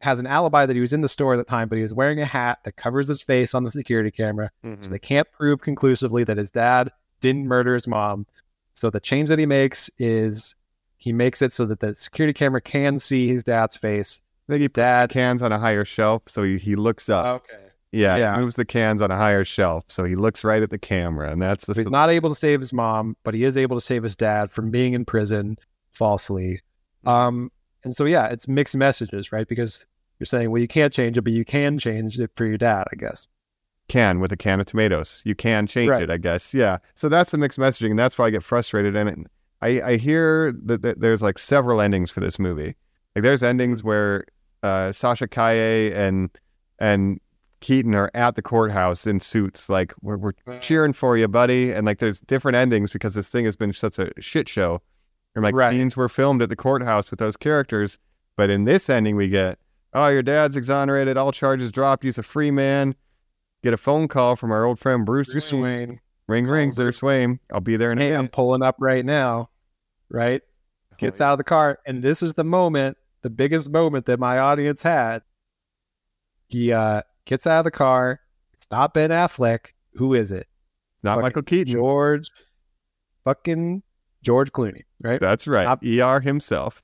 has an alibi that he was in the store at the time, but he was wearing a hat that covers his face on the security camera. Mm-hmm. So they can't prove conclusively that his dad didn't murder his mom. So the change that he makes is he makes it so that the security camera can see his dad's face. I think he puts the Dad- cans on a higher shelf, so he, he looks up. Okay. yeah, yeah. he moves the cans on a higher shelf, so he looks right at the camera, and that's the. So he's not able to save his mom, but he is able to save his dad from being in prison falsely. Um, and so yeah, it's mixed messages, right? Because you're saying, well, you can't change it, but you can change it for your dad, I guess. can with a can of tomatoes. You can change Right. it, I guess. Yeah. So that's the mixed messaging, and that's why I get frustrated. And it, I, I hear that, that there's like several endings for this movie. Like there's endings where uh, Sasha Calle and and Keaton are at the courthouse in suits, like we're, we're cheering for you, buddy. And like there's different endings because this thing has been such a shit show. And like Right. scenes were filmed at the courthouse with those characters. But in this ending, we get, oh, your dad's exonerated, all charges dropped, he's a free man. Get a phone call from our old friend Bruce, Bruce Wayne. Wayne. Ring, ring, Bruce Wayne. I'll be there in a Hey, I'm pulling up right now, right? Gets out of the car, and this is the moment, the biggest moment that my audience had. He uh, gets out of the car. It's not Ben Affleck. Who is it? Not fucking Michael Keaton. George, fucking George Clooney, right? That's right. Not- ER himself.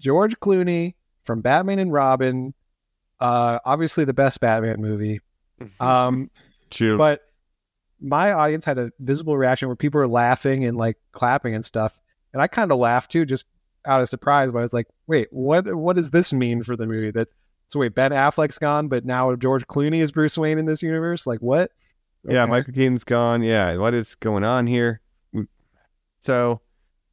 George Clooney from Batman and Robin. Uh, obviously the best Batman movie. Um, True. but my audience had a visible reaction where people were laughing and like clapping and stuff, and I kind of laughed too, just out of surprise. But I was like, "Wait, what? What does this mean for the movie? That so wait, Ben Affleck's gone, but now George Clooney is Bruce Wayne in this universe? Like what? Yeah, Michael Keaton's gone. Yeah, what is going on here? So,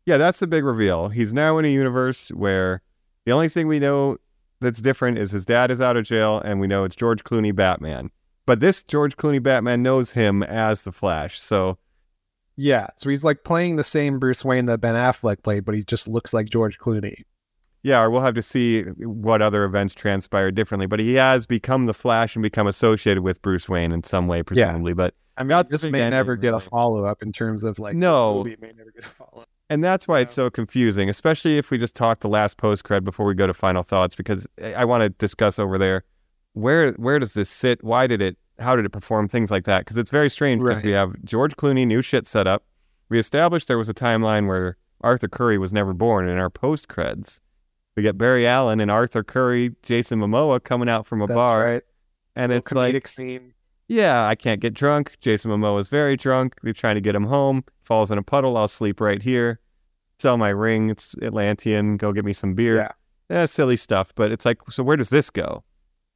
yeah, that's the big reveal. He's now in a universe where the only thing we know that's different is his dad is out of jail, and we know it's George Clooney Batman. But this George Clooney Batman knows him as the Flash. So, Yeah, so he's like playing the same Bruce Wayne that Ben Affleck played, but he just looks like George Clooney. yeah, or we'll have to see what other events transpire differently. But he has become the Flash and become associated with Bruce Wayne in some way, presumably. But I mean, this may never get a follow up in terms of like No. movie may never get a follow up. And that's why it's so confusing, especially if we just talk the last post cred before we go to final thoughts, because I- want to discuss over there where where does this sit? Why did it? How did it perform? Things like that, because it's very strange. Because Right. we have George Clooney, new shit set up. We established there was a timeline where Arthur Curry was never born in our post creds. We get Barry Allen and Arthur Curry, Jason Momoa coming out from a That's bar, right. and it's like comedic scene. Yeah, I can't get drunk. Jason Momoa is very drunk. They're trying to get him home. Falls in a puddle. I'll sleep right here. Sell my ring. It's Atlantean. Go get me some beer. Yeah. Yeah, silly stuff. But it's like, so where does this go?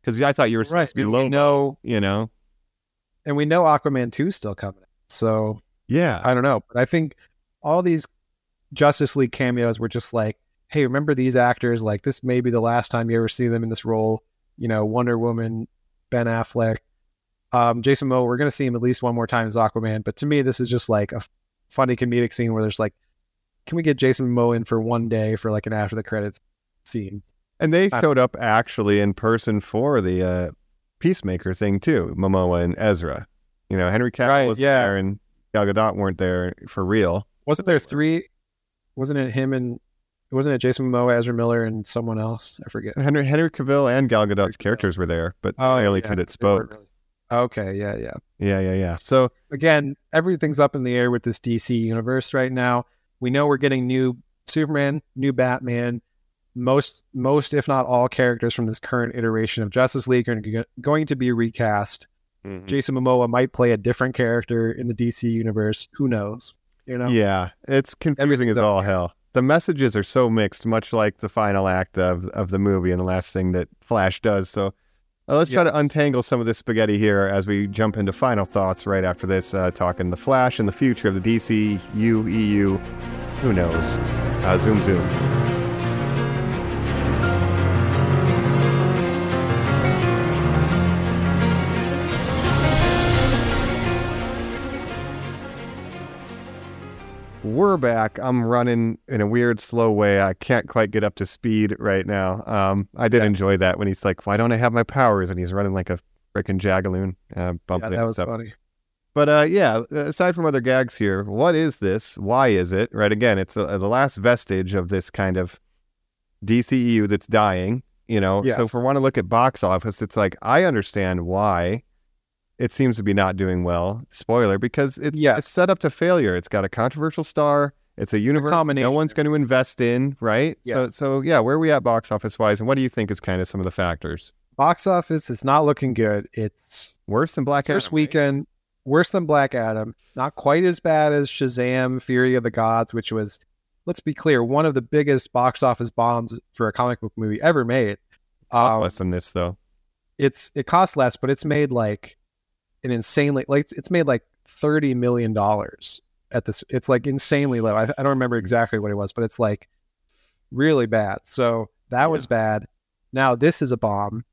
Because I thought you were supposed Right. to be low. No, You know? and we know Aquaman 2 is still coming. So Yeah. I don't know. But I think all these Justice League cameos were just like, hey, remember these actors? Like, this may be the last time you ever see them in this role. You know, Wonder Woman, Ben Affleck, um, Jason Momoa. We're going to see him at least one more time as Aquaman. But to me, this is just like a funny comedic scene where there's like, can we get Jason Momoa in for one day for like an after the credits scene? And they showed up actually in person for the uh, Peacemaker thing too. Momoa and Ezra. You know, Henry Cavill Right, was yeah. there, and Gal Gadot weren't there for real. Wasn't there three? Wasn't it him and wasn't it Jason Momoa, Ezra Miller, and someone else? I forget. Henry Henry Cavill and Gal Gadot's characters were there, but the only yeah, two that spoke. really- Okay, yeah, yeah. Yeah, yeah, yeah. So Again, everything's up in the air with this DC universe right now. We know we're getting new Superman, new Batman. Most, most, if not all, characters from this current iteration of Justice League are g- going to be recast. Mm-hmm. Jason Momoa might play a different character in the DC universe. Who knows? You know? Yeah, it's confusing as all in the air. hell. The messages are so mixed, much like the final act of of the movie and the last thing that Flash does. So Uh, let's try to untangle some of this spaghetti here as we jump into final thoughts right after this, uh, talking the Flash and the future of the DC, U, EU. Who knows? Uh, zoom, zoom. We're back. I'm running in a weird, slow way. I can't quite get up to speed right now. Um, I did Yeah. enjoy that when he's like, "Why don't I have my powers?" and he's running like a freaking jagaloon, uh, Yeah, that was funny. But uh, yeah, aside from other gags here, what is this? Why is it? Right again, it's uh the last vestige of this kind of DCEU that's dying. You know, Yes. so if we want to look at box office, it's like I understand why it seems to be not doing well. Spoiler, because it's, Yes. it's set up to failure. It's got a controversial star. It's a universe no one's going to invest in, right? Yeah. So, so yeah, where are we at box office wise, and what do you think is kind of some of the factors? Box office is not looking good. It's Worse than Black first Adam, right? weekend worse than Black Adam. Not quite as bad as Shazam: Fury of the Gods, which was, let's be clear, one of the biggest box office bombs for a comic book movie ever made. Um, less than this though. it's it costs less, but it's made like an insanely like it's made like thirty million dollars at this. It's like insanely low. I, I don't remember exactly what it was, but it's like really bad. So that was bad. Now this is a bomb.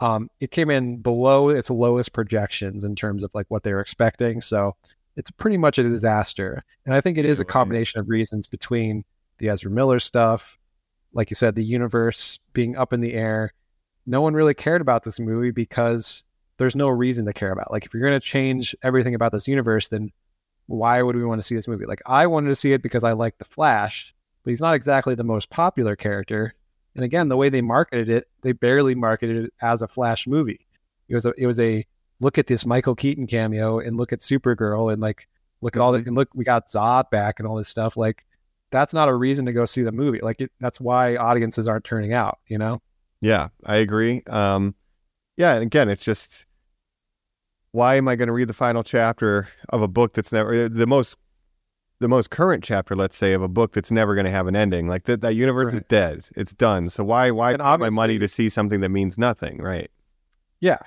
Um, it came in below its lowest projections in terms of like what they were expecting. So it's pretty much a disaster. And I think it is a combination of reasons between the Ezra Miller stuff, like you said, the universe being up in the air. No one really cared about this movie because there's no reason to care about. Like if you're going to change everything about this universe, then why would we want to see this movie? Like I wanted to see it because I like the Flash, but he's not exactly the most popular character. And again, the way they marketed it, they barely marketed it as a Flash movie. It was a it was a look at this Michael Keaton cameo and look at Supergirl and like look at all the and look we got Zod back and all this stuff. Like that's not a reason to go see the movie. Like it, that's why audiences aren't turning out. You know? Yeah, I agree. Um, yeah, and again, it's just why am I going to read the final chapter of a book that's never eh, the most the most current chapter, let's say, of a book that's never going to have an ending? Like that that universe is dead. It's done. So why why put my money to see something that means nothing, right? Yeah.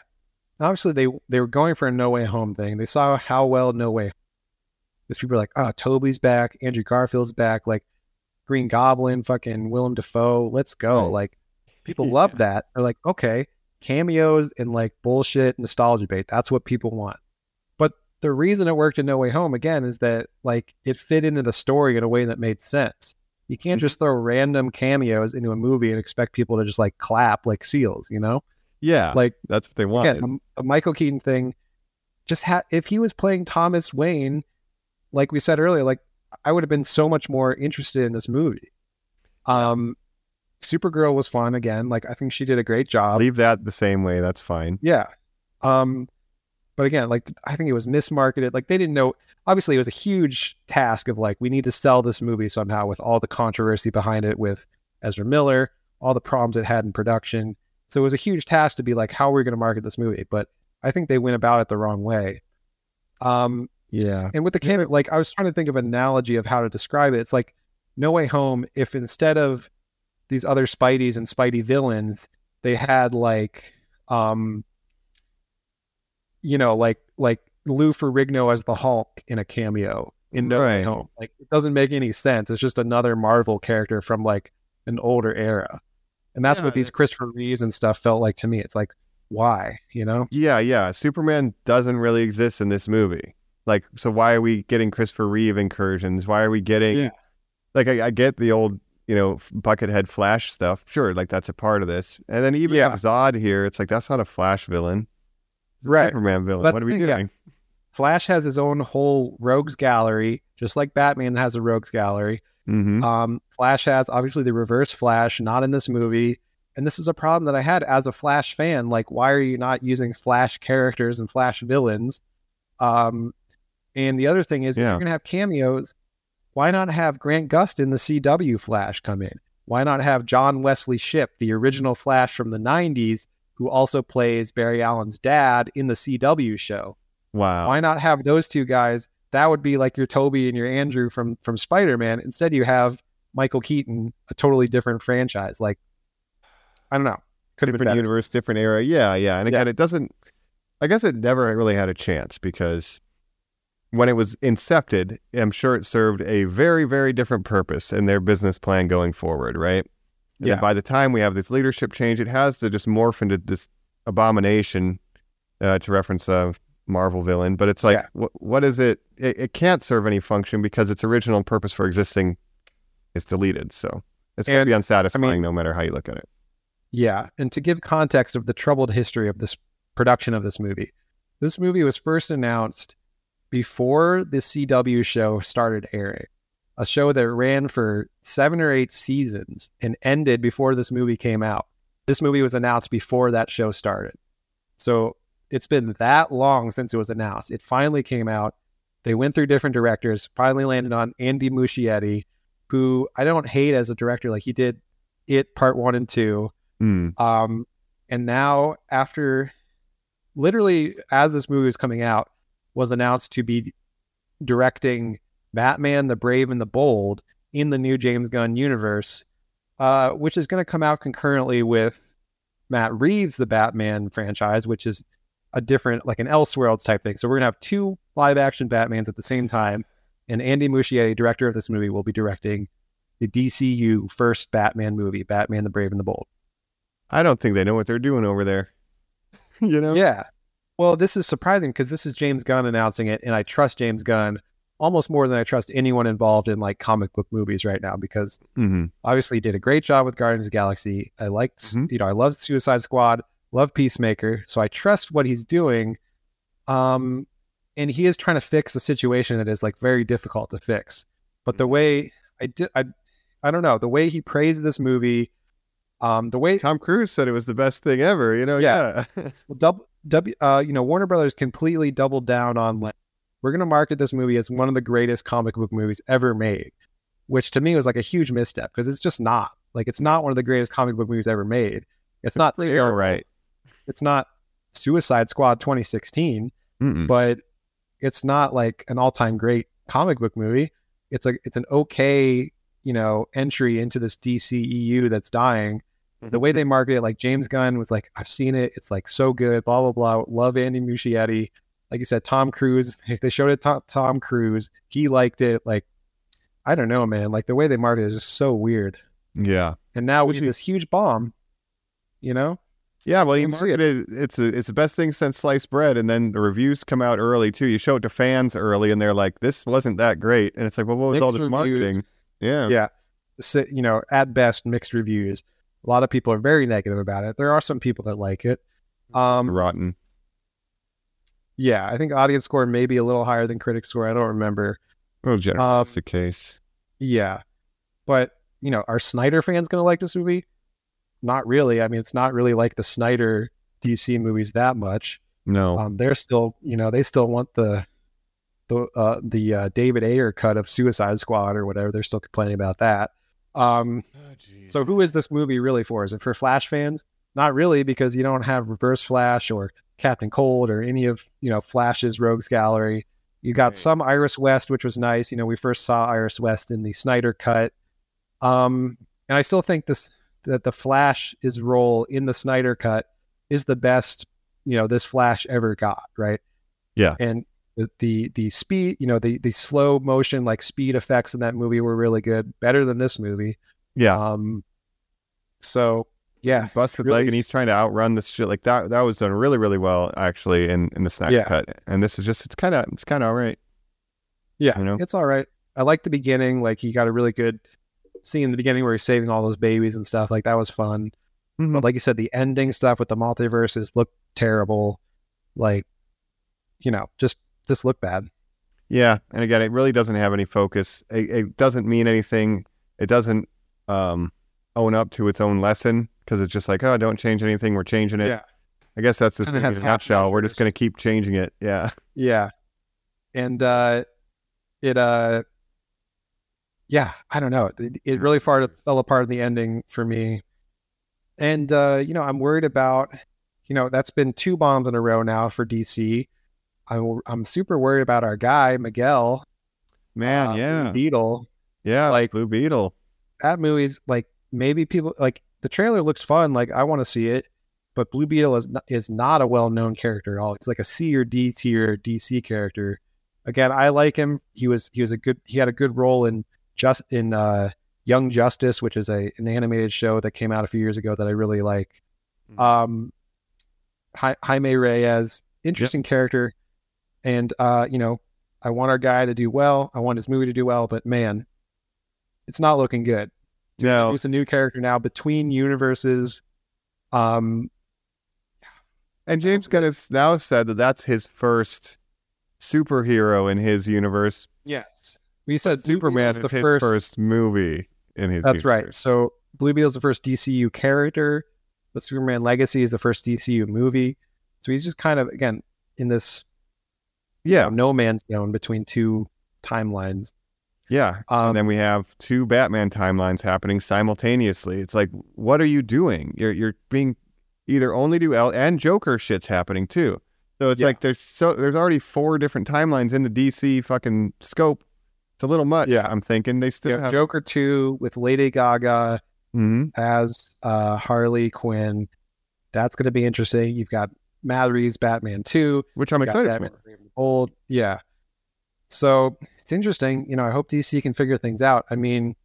Obviously, they they were going for a No Way Home thing. They saw how well No Way. Because people are like, oh, Tobey's back, Andrew Garfield's back, like Green Goblin, fucking Willem Dafoe. Let's go. Right. Like people *laughs* love that. They're like, okay, cameos and like bullshit nostalgia bait. That's what people want. But the reason it worked in No Way Home again is that like it fit into the story in a way that made sense. You can't just throw random cameos into a movie and expect people to just like clap like seals, you know? Yeah, Like that's what they want. again, the, the Michael Keaton thing, just had if he was playing Thomas Wayne, like we said earlier, like I would have been so much more interested in this movie. Um, Supergirl was fun again. Like I think she did a great job. Leave that the same way. That's fine. Yeah. Um, but again, like I think it was mismarketed. Like they didn't know. Obviously, it was a huge task of like we need to sell this movie somehow with all the controversy behind it with Ezra Miller, all the problems it had in production. So it was a huge task to be like, how are we going to market this movie? But I think they went about it the wrong way. Um, Yeah, and with the camera, like I was trying to think of an analogy of how to describe it. It's like No Way Home. If instead of these other Spideys and Spidey villains, they had like, um, you know, like like Lou Ferrigno as the Hulk in a cameo in No Way Right. Home. Like it doesn't make any sense. It's just another Marvel character from like an older era, and that's Yeah, what these Christopher Reeves and stuff felt like to me. It's like why, you know? yeah, yeah. Superman doesn't really exist in this movie. Like, so why are we getting Christopher Reeve incursions? Why are we getting? Yeah. Like, I, I get the old, you know, Buckethead Flash stuff. Sure, like that's a part of this. And then even Yeah. Zod here. It's like that's not a Flash villain. Right. Superman villain. That's what are we thing, yeah. doing? Flash has his own whole rogues gallery, just like Batman has a rogues gallery. hmm Um, Flash has obviously the reverse Flash, not in this movie. And this is a problem that I had as a Flash fan. Like, why are you not using Flash characters and Flash villains? Um, and the other thing is, if you're going to have cameos, why not have Grant Gustin, the CW Flash come in? Why not have John Wesley Shipp, the original Flash from the 90s, who also plays Barry Allen's dad in the CW show? Wow. Why not have those two guys? That would be like your Tobey and your Andrew from from Spider Man. Instead, you have Michael Keaton, a totally different franchise. Like, I don't know. Could have been different universe, different era. Yeah, yeah. And Yeah. again, it doesn't. I guess it never really had a chance because when it was incepted, I'm sure it served a very, very different purpose in their business plan going forward, right? And Yeah. by the time we have this leadership change, it has to just morph into this abomination, uh, to reference a Marvel villain. But it's like, Yeah. wh- what is it? it? It can't serve any function because its original purpose for existing is deleted. So it's going to be unsatisfying mean- no matter how you look at it. Yeah, and to give context of the troubled history of this production of this movie, this movie was first announced before the CW show started airing, a show that ran for seven or eight seasons and ended before this movie came out. This movie was announced before that show started. So it's been that long since it was announced. It finally came out. They went through different directors, finally landed on Andy Muschietti, who I don't hate as a director. Like he did It Part One and Two. Hmm. Um, and now, after literally as this movie was coming out, was announced to be directing Batman: The Brave and the Bold in the new James Gunn universe, uh, which is going to come out concurrently with Matt Reeves' The Batman franchise, which is a different, like an Elseworlds type thing. So we're going to have two live-action Batmans at the same time, and Andy Muschietti, director of this movie, will be directing the DCU first Batman movie, Batman: The Brave and the Bold. I don't think they know what they're doing over there. *laughs* you know? Yeah. Well, this is surprising because this is James Gunn announcing it, and I trust James Gunn almost more than I trust anyone involved in like comic book movies right now because hmm obviously he did a great job with Guardians of the Galaxy. I liked, Mhm. you know, I love Suicide Squad, love Peacemaker, so I trust what he's doing. Um, and he is trying to fix a situation that is like very difficult to fix. But the way I did, I, I don't know, the way he praised this movie, um, the way Tom Cruise said it was the best thing ever. You know? Yeah. Yeah. *laughs* well, double, W, uh, you know, Warner Brothers completely doubled down on like, we're going to market this movie as one of the greatest comic book movies ever made, which to me was like a huge misstep because it's just not. Like, it's not one of the greatest comic book movies ever made. It's not all right. It's not Suicide Squad 2016, Mm-mm. but it's not like an all-time great comic book movie. It's like it's an okay, you know, entry into this DCEU that's dying. The way mm-hmm. they market it, like James Gunn was like, I've seen it. It's like so good. Blah blah blah. Love Andy Muschietti. Like you said, Tom Cruise. *laughs* They showed it to Tom Cruise. He liked it. Like, I don't know, man. Like the way they market it is just so weird. Yeah. And now we have this huge bomb. You know? Yeah, well, you see it. it's a, it's the best thing since sliced bread, and then the reviews come out early too. You show it to fans early, and they're like, "This wasn't that great," and it's like, "Well, what was all this reviews. marketing?" Yeah, Yeah. So, you know, at best, mixed reviews. A lot of people are very negative about it. There are some people that like it. Um, rotten. yeah, I think audience score may be a little higher than critic score. I don't remember. Well, generally, um, that's the case. Yeah, but you know, are Snyder fans going to like this movie? Not really. I mean, it's not really like the Snyder DC movies that much. No, Um, they're still, you know, they still want the the uh, the uh, David Ayer cut of Suicide Squad or whatever. They're still complaining about that. Um, so who is this movie really for? Is it for Flash fans? Not really, because you don't have Reverse Flash or Captain Cold or any of you know Flash's Rogues Gallery. You got Right. some Iris West, which was nice. You know, we first saw Iris West in the Snyder cut. Um, and I still think this that the Flash's role in the Snyder cut is the best you know this Flash ever got. Right. Yeah. And the the, the speed, you know, the the slow motion like speed effects in that movie were really good, better than this movie. yeah, Um, so yeah, busted really- leg, and he's trying to outrun this shit. Like that, that was done really, really well actually in in the snack Yeah. cut. And this is just, it's kind of, it's kind of all right. yeah, You know? it's all right. I like the beginning. Like he got a really good scene in the beginning where he's saving all those babies and stuff. Like that was fun. Mhm. But like you said, the ending stuff with the multiverses looked terrible. Like, you know, just just look bad. Yeah, and again, it really doesn't have any focus. It, it doesn't mean anything. It doesn't um, own up to its own lesson because it's just like, oh, don't change anything. We're changing it. Yeah. I guess that's this Kinda movie has in a nutshell. We're just going to keep changing it. Yeah. Yeah. And uh it uh yeah, I don't know. It, it really far fell apart in the ending for me. And uh, you know, I'm worried about you know, that's been two bombs in a row now for DC. I'm I'm super worried about our guy, Miguel. Man, uh, yeah. Beetle. Yeah, like- Blue Beetle. That movie's like maybe people like the trailer looks fun. Like I want to see it, but Blue Beetle is not, is not a well known character at all. He's like a C or D tier DC character. Again, I like him. He was he was a good he had a good role in just in uh, Young Justice, which is a an animated show that came out a few years ago that I really like. Mhm. Um, Hi- Jaime Reyes, interesting character, and uh, you know, I want our guy to do well. I want his movie to do well, but man, it's not looking good. No, He's a new character now between universes. Um, and James Gunn has now said that that's his first superhero in his universe. yes, we said Superman is his first, movie in his. That's right. So Blue Beetle's the first DCU character, but Superman Legacy is the first DCU movie. So he's just kind of again in this Yeah, no man's zone between two timelines. yeah. Um, and then we have two Batman timelines happening simultaneously. It's like, what are you doing? You're you're being either only do L and Joker shit's happening too. So it's Yeah. like there's so there's already four different timelines in the DC fucking scope. It's a little much. Yeah. I'm thinking they still you know, have. Joker two with Lady Gaga Mhm. as uh, Harley Quinn. That's going to be interesting. You've got Reeves Batman two. which I'm excited Batman for. Bold. Yeah. So it's interesting. You know, I hope DC can figure things out. I mean,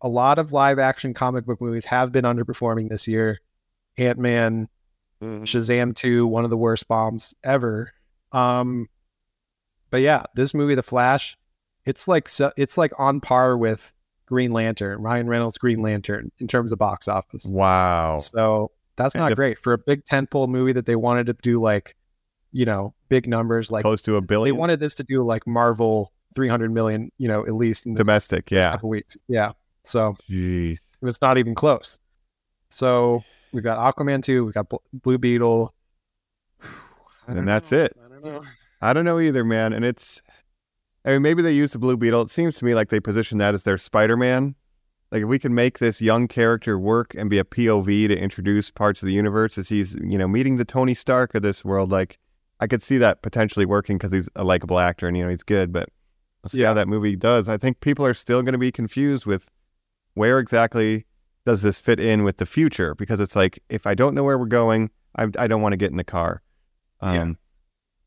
a lot of live action comic book movies have been underperforming this year. Ant Man, Mm-hmm. Shazam 2, one of the worst bombs ever. Um, but yeah, this movie, The Flash, it's like so, it's like on par with Green Lantern, Ryan Reynolds' Green Lantern in terms of box office. Wow. So that's not if- great for a big tentpole movie that they wanted to do like, you know, big numbers. Like Close to a billion. they wanted this to do like Marvel 300 million, you know, at least in the domestic. Yeah. couple weeks. Yeah. So Jeez. it's not even close. So we've got Aquaman 2, we've got Bl- Blue Beetle. And that's know. it. I don't know. I don't know either, man. And it's, I mean, maybe they use the Blue Beetle. It seems to me like they position that as their Spider Man. Like if we can make this young character work and be a POV to introduce parts of the universe as he's, you know, meeting the Tony Stark of this world, like I could see that potentially working because he's a likable actor and you know he's good. But let's see how that movie does. I think people are still going to be confused with where exactly does this fit in with the future because it's like if I don't know where we're going, I, I don't want to get in the car. Um, Yeah.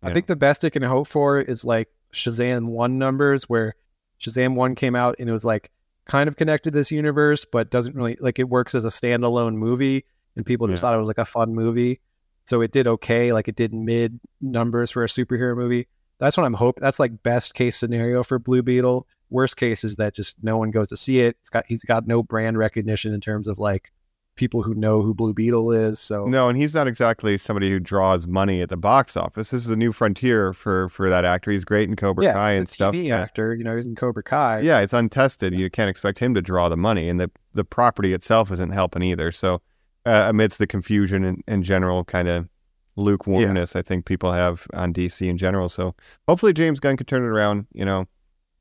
I Yeah. think the best it can hope for is like Shazam 1 numbers, where Shazam 1 came out and it was like kind of connected to this universe, but doesn't really like it works as a standalone movie. And people just Yeah. thought it was like a fun movie. So it did okay, like it did mid numbers for a superhero movie. That's what I'm hoping. That's like best case scenario for Blue Beetle. Worst case is that just no one goes to see it. It's got he's got no brand recognition in terms of like people who know who Blue Beetle is. So No, and he's not exactly somebody who draws money at the box office. This is a new frontier for for that actor. He's great in Cobra yeah, Kai and stuff. TV actor, you know, he's in Cobra Kai. Yeah, it's untested. You can't expect him to draw the money, and the the property itself isn't helping either. So, uh, amidst the confusion and, and general kind of lukewarmness, I think people have on DC in general. So, hopefully, James Gunn can turn it around. You know,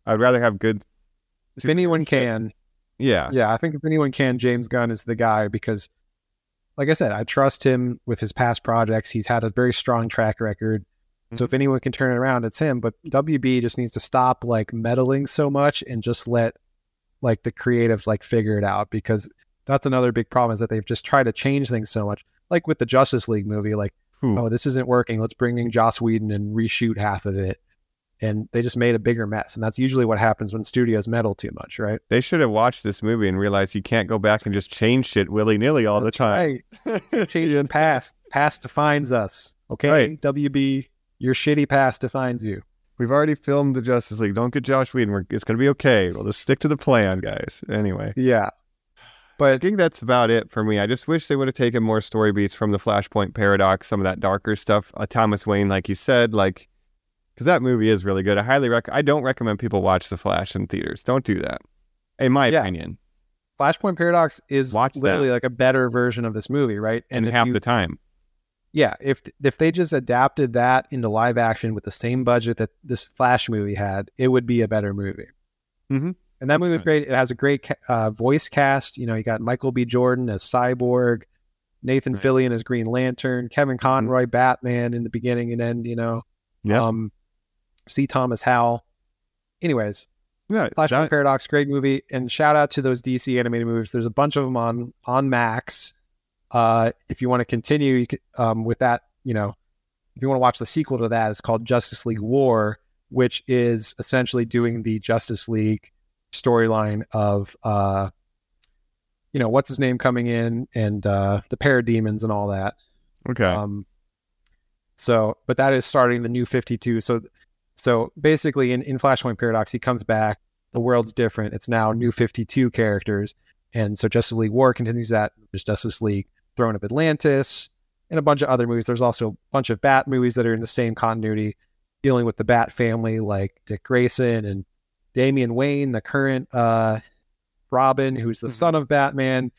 I'd rather have good. if anyone can, Yeah, yeah, I think if anyone can, James Gunn is the guy because, like I said, I trust him with his past projects. He's had a very strong track record. So if anyone can turn it around, it's him. But WB just needs to stop like meddling so much and just let like the creatives like figure it out because that's another big problem is that they've just tried to change things so much. Like with the Justice League movie, like Whew. oh this isn't working, let's bring in Joss Whedon and reshoot half of it, and they just made a bigger mess. And that's usually what happens when studios meddle too much, right? they should have watched this movie and realized you can't go back and just change shit willy nilly all That's the time. Right. *laughs* Change the past. Past defines us. Okay, Right. WB, your shitty past defines you. We've already filmed the Justice League. Don't get Joss Whedon. We're, it's going to be okay. We'll just stick to the plan, guys. Anyway, Yeah, I think that's about it for me. I just wish they would have taken more story beats from the Flashpoint paradox, some of that darker stuff. Uh, Thomas Wayne, like you said, like because that movie is really good. I highly rec. I don't recommend people watch The Flash in theaters. Don't do that, in my Yeah. opinion. Flashpoint Paradox is Watch that. literally like a better version of this movie, right? And, if half you- the time, yeah, if if they just adapted that into live action with the same budget that this Flash movie had, it would be a better movie. Mhm. And that movie was great. It has a great uh, voice cast. You know, you got Michael B. Jordan as Cyborg, Nathan Right. Mm-hmm. Fillion as Green Lantern, Kevin Conroy Batman in the beginning and end. You know, yeah, um, C. Thomas Howell. Anyways, Yeah, Flashpoint that- Paradox, great movie, and shout out to those DC animated movies. There's a bunch of them on on Max. Uh, if you want to continue you um, with that, you know, if you want to watch the sequel to that, it's called Justice League War, which is essentially doing the Justice League storyline of, uh, you know, what's his name coming in and uh, the parademons and all that. okay. Um, so, but that is starting the new 52. So, so basically in, in Flashpoint Paradox, he comes back. The world's different. It's now new 52 characters. And so Justice League War continues that. There's Justice League Throne of Atlantis and a bunch of other movies. There's also a bunch of Bat movies that are in the same continuity, dealing with the Bat family, like Dick Grayson and Damian Wayne, the current uh, Robin, who's the son of Batman.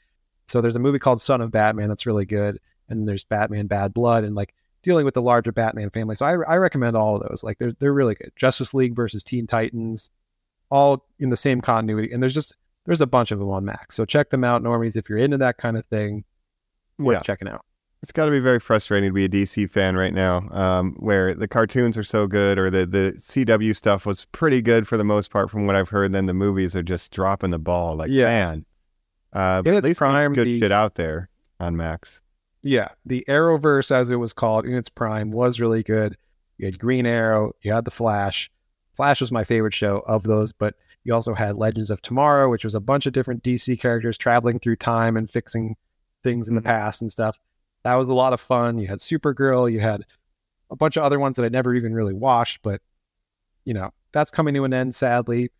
So there's a movie called Son of Batman that's really good. And there's Batman Bad Blood and like dealing with the larger Batman family. So I, I recommend all of those. Like they're they're really good. Justice League versus Teen Titans, all in the same continuity. And there's just there's a bunch of them on Max. So check them out, normies. If you're into that kind of thing, worth Yeah. checking out. It's got to be very frustrating to be a DC fan right now, um, where the cartoons are so good, or the the CW stuff was pretty good for the most part, from what I've heard. Then the movies are just dropping the ball. Like, Yeah. man, uh, at its least prime, good the- shit out there on Max. Yeah, the Arrowverse, as it was called in its prime, was really good. You had Green Arrow, you had the Flash. Flash was my favorite show of those, but you also had Legends of Tomorrow, which was a bunch of different DC characters traveling through time and fixing things in the past and stuff. That was a lot of fun. You had Supergirl, you had a bunch of other ones that I never even really watched, but you know, that's coming to an end sadly.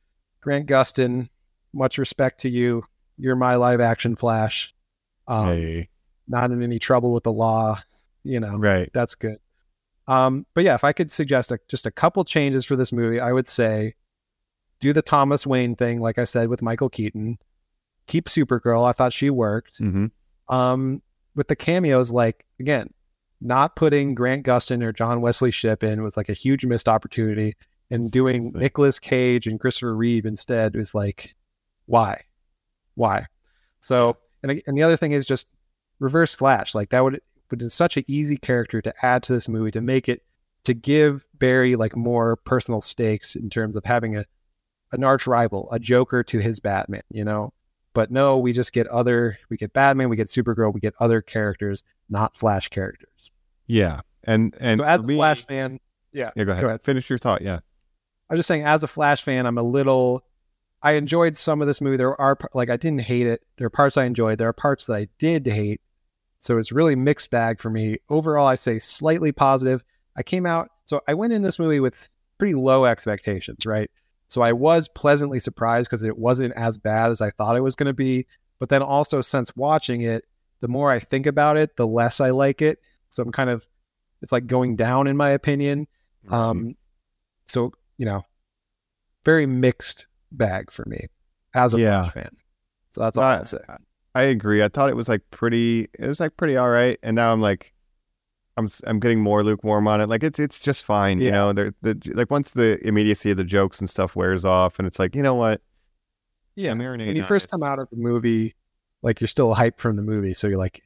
Grant Gustin, much respect to you. You're my live action Flash. Um, hey, not in any trouble with the law. You know, right? that's good. Um, but yeah, if I could suggest a, just a couple changes for this movie, I would say do the Thomas Wayne thing, like I said with Michael Keaton. Keep Supergirl. I thought she worked. hmm Um, with the cameos, like again, not putting Grant Gustin or John Wesley Shipp in was like a huge missed opportunity, and doing Nicolas Cage and Christopher Reeve instead was like, why, why? So, and and the other thing is just Reverse Flash. Like that would would be such an easy character to add to this movie to make it to give Barry like more personal stakes in terms of having a an arch rival, a Joker to his Batman. You know, but no, we just get other, we get Batman, we get Supergirl, we get other characters, not Flash characters. Yeah, and and so as for a me- Flash fan, yeah, yeah, go ahead. go ahead. Finish your thought. Yeah, I was just saying, as a Flash fan, I'm a little. I enjoyed some of this movie. There are like I didn't hate it. There are parts I enjoyed. There are parts that I did hate. So it's really mixed bag for me. Overall, I say slightly positive. I came out. So I went in this movie with pretty low expectations, right? So I was pleasantly surprised because it wasn't as bad as I thought it was going to be. But then also, since watching it, the more I think about it, the less I like it. So I'm kind of, it's like going down in my opinion. Um, so you know, very mixed bag for me as a Yeah. Fan. So that's all I- I'll say. I agree. I thought it was like pretty. It was like pretty all right, and now I'm like, I'm I'm getting more lukewarm on it. Like it's it's just fine, you know. They're, like once the immediacy of the jokes and stuff wears off, and it's like, you know what? Yeah, marinate when you first this. come out of the movie, like you're still hyped from the movie, so you're like,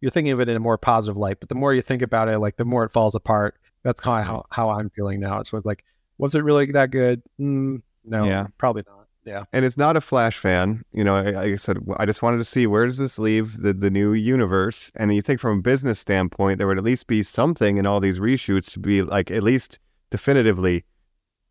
you're thinking of it in a more positive light. But the more you think about it, like the more it falls apart. That's kind of how, how I'm feeling now. It's like, was it really that good? Mm, no, Yeah. probably not. Yeah, And it's not a Flash fan, you know. I, I said, I just wanted to see where does this leave the the new universe. And you think from a business standpoint, there would at least be something in all these reshoots to be like at least definitively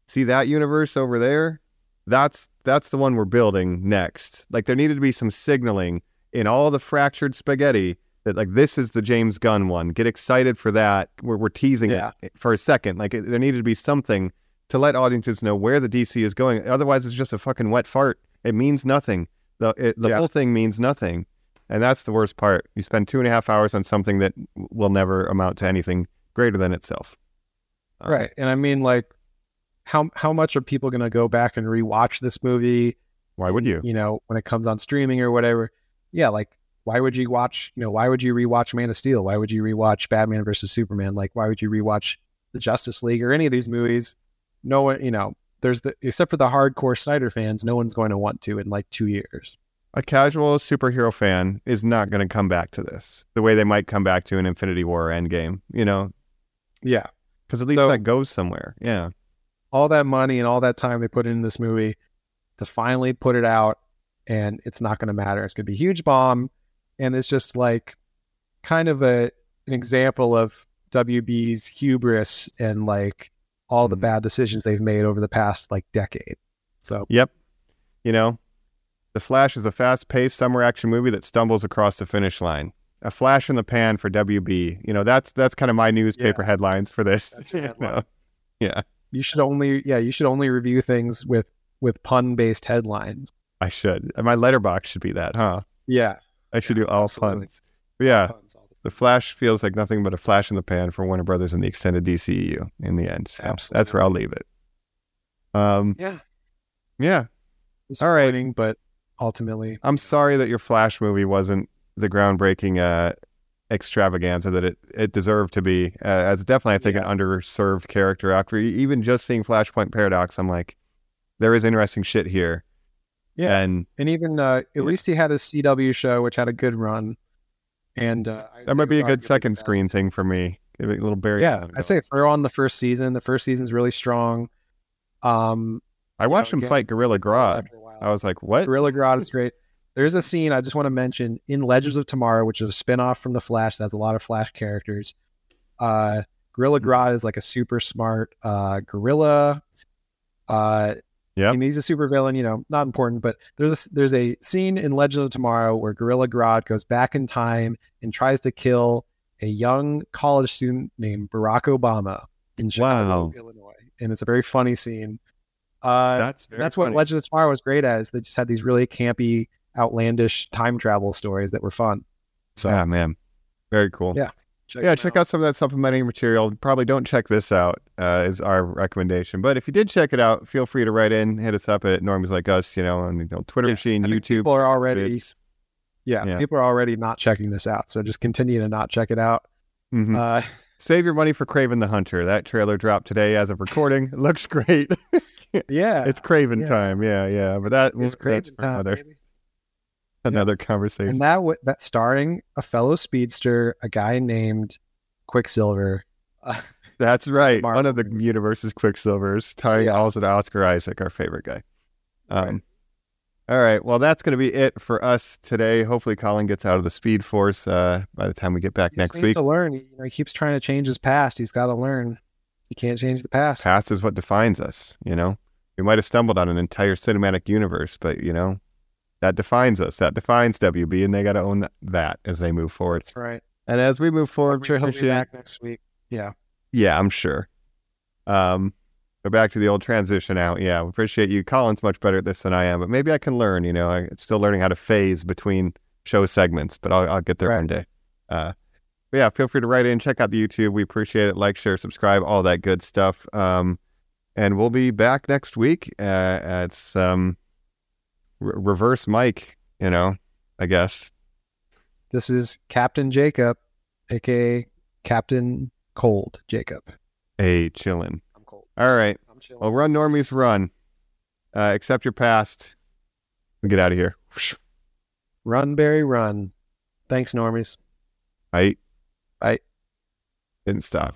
see that universe over there. That's that's the one we're building next. Like there needed to be some signaling in all the fractured spaghetti that like this is the James Gunn one. Get excited for that. We're we're teasing Yeah. it for a second. Like it, there needed to be something to let audiences know where the DC is going. Otherwise, it's just a fucking wet fart. It means nothing. The it, the Yeah. whole thing means nothing, and that's the worst part. You spend two and a half hours on something that will never amount to anything greater than itself. Uh, right. And I mean, like, how how much are people going to go back and rewatch this movie? Why would you? you know, when it comes on streaming or whatever. Yeah, like why would you watch, you know, why would you rewatch Man of Steel? Why would you rewatch Batman versus Superman? Like why would you rewatch the Justice League or any of these movies? No one, you know, there's the except for the hardcore Snyder fans, no one's going to want to in like 2 years. A casual superhero fan is not going to come back to this the way they might come back to an Infinity War Endgame. You know, Yeah. because at least So- that goes somewhere. Yeah. All that money and all that time they put in this movie to finally put it out and it's not going to matter. It's going to be a huge bomb. And it's just like kind of a an example of WB's hubris and like all the bad decisions they've made over the past like decade. So Yep. You know, The Flash is a fast paced summer action movie that stumbles across the finish line. A flash in the pan for WB. You know, that's that's kind of my newspaper headlines for this. *laughs* You know? Yeah, you should only yeah, you should only review things with with pun based headlines. I should. My Letterboxd should be that, huh? Yeah. I should do all absolutely. puns. But yeah, Puns the- The Flash feels like nothing but a flash in the pan for Warner Brothers and the extended DCEU in the end. So that's where I'll leave it. Um, Yeah. yeah. All right. But ultimately I'm sorry that your Flash movie wasn't the groundbreaking uh, extravaganza that it, it deserved to be. Uh, as definitely, I think, an underserved character. After e- even just seeing Flashpoint Paradox, I'm like, there is interesting shit here. Yeah. And And even uh, at Yeah. least he had his CW show, which had a good run. And uh, that might be a good second screen thing for me. Give it a little Barry. Yeah, I say throw on the first season. The first season's really strong. Um, I watched him again, fight Gorilla Grodd. after a while. I was like, what? Gorilla Grodd is great. There's a scene I just want to mention in Legends of Tomorrow, which is a spin-off from the Flash that has a lot of Flash characters. Uh, Gorilla Mm-hmm. Grodd is like a super smart uh, gorilla. Uh, Yep. and he's a super villain. You know, not important, but there's a, there's a scene in Legend of Tomorrow where Gorilla Grodd goes back in time and tries to kill a young college student named Barack Obama in Chicago, Wow. Illinois, and it's a very funny scene. Uh, That's that's what funny. Legend of Tomorrow was great at. Is they just had these really campy, outlandish time travel stories that were fun. So Ah, man. Very cool. Yeah, yeah, check out some of that supplementing material. Probably don't check this out, uh, is our recommendation. But if you did check it out, feel free to write in, hit us up at Normies Like Us, you know, on the you know, Twitter Yeah, machine, YouTube. People are already, yeah, Yeah. people are already not checking this out. So just continue to not check it out. Mhm. Uh, Save your money for Kraven the Hunter. That trailer dropped today as of recording. It *laughs* looks great. yeah, *laughs* it's Kraven yeah. time. Yeah, yeah. But that, it's great. that's for another, baby. Another conversation. And that w- that starring a fellow speedster, a guy named Quicksilver. Uh, *laughs* That's right. Marvel One of the universe's Quicksilvers, starring Yeah. also to Oscar Isaac, our favorite guy. Um, Right. All right. Well, that's going to be it for us today. Hopefully, Colin gets out of the Speed Force uh, by the time we get back he next needs week. to learn. You know, he keeps trying to change his past. He's got to learn. He can't change the past. Past is what defines us. You know, we might have stumbled on an entire cinematic universe, but you know, that defines us. That defines WB, and they got to own that as they move forward. That's right. And as we move forward, I'm sure he'll be back next week. Yeah. Yeah, I'm sure. Um, go back to the old transition out. Yeah, we appreciate you. Colin's much better at this than I am, but maybe I can learn. You know, I'm still learning how to phase between show segments, but I'll, I'll get there Right. one day. Uh, but yeah, feel free to write in, check out the YouTube. We appreciate it. Like, share, subscribe, all that good stuff. Um, and we'll be back next week. Uh, it's um, re- reverse Mike. You know, I guess. This is Captain Jacob, aka Captain Cold Jacob. Hey, chillin'. I'm cold. All right. I'm chilling. Well, run normies run. Uh, accept your past. And get out of here. Run, Barry, run. Thanks, normies. Right? Bye. Didn't stop.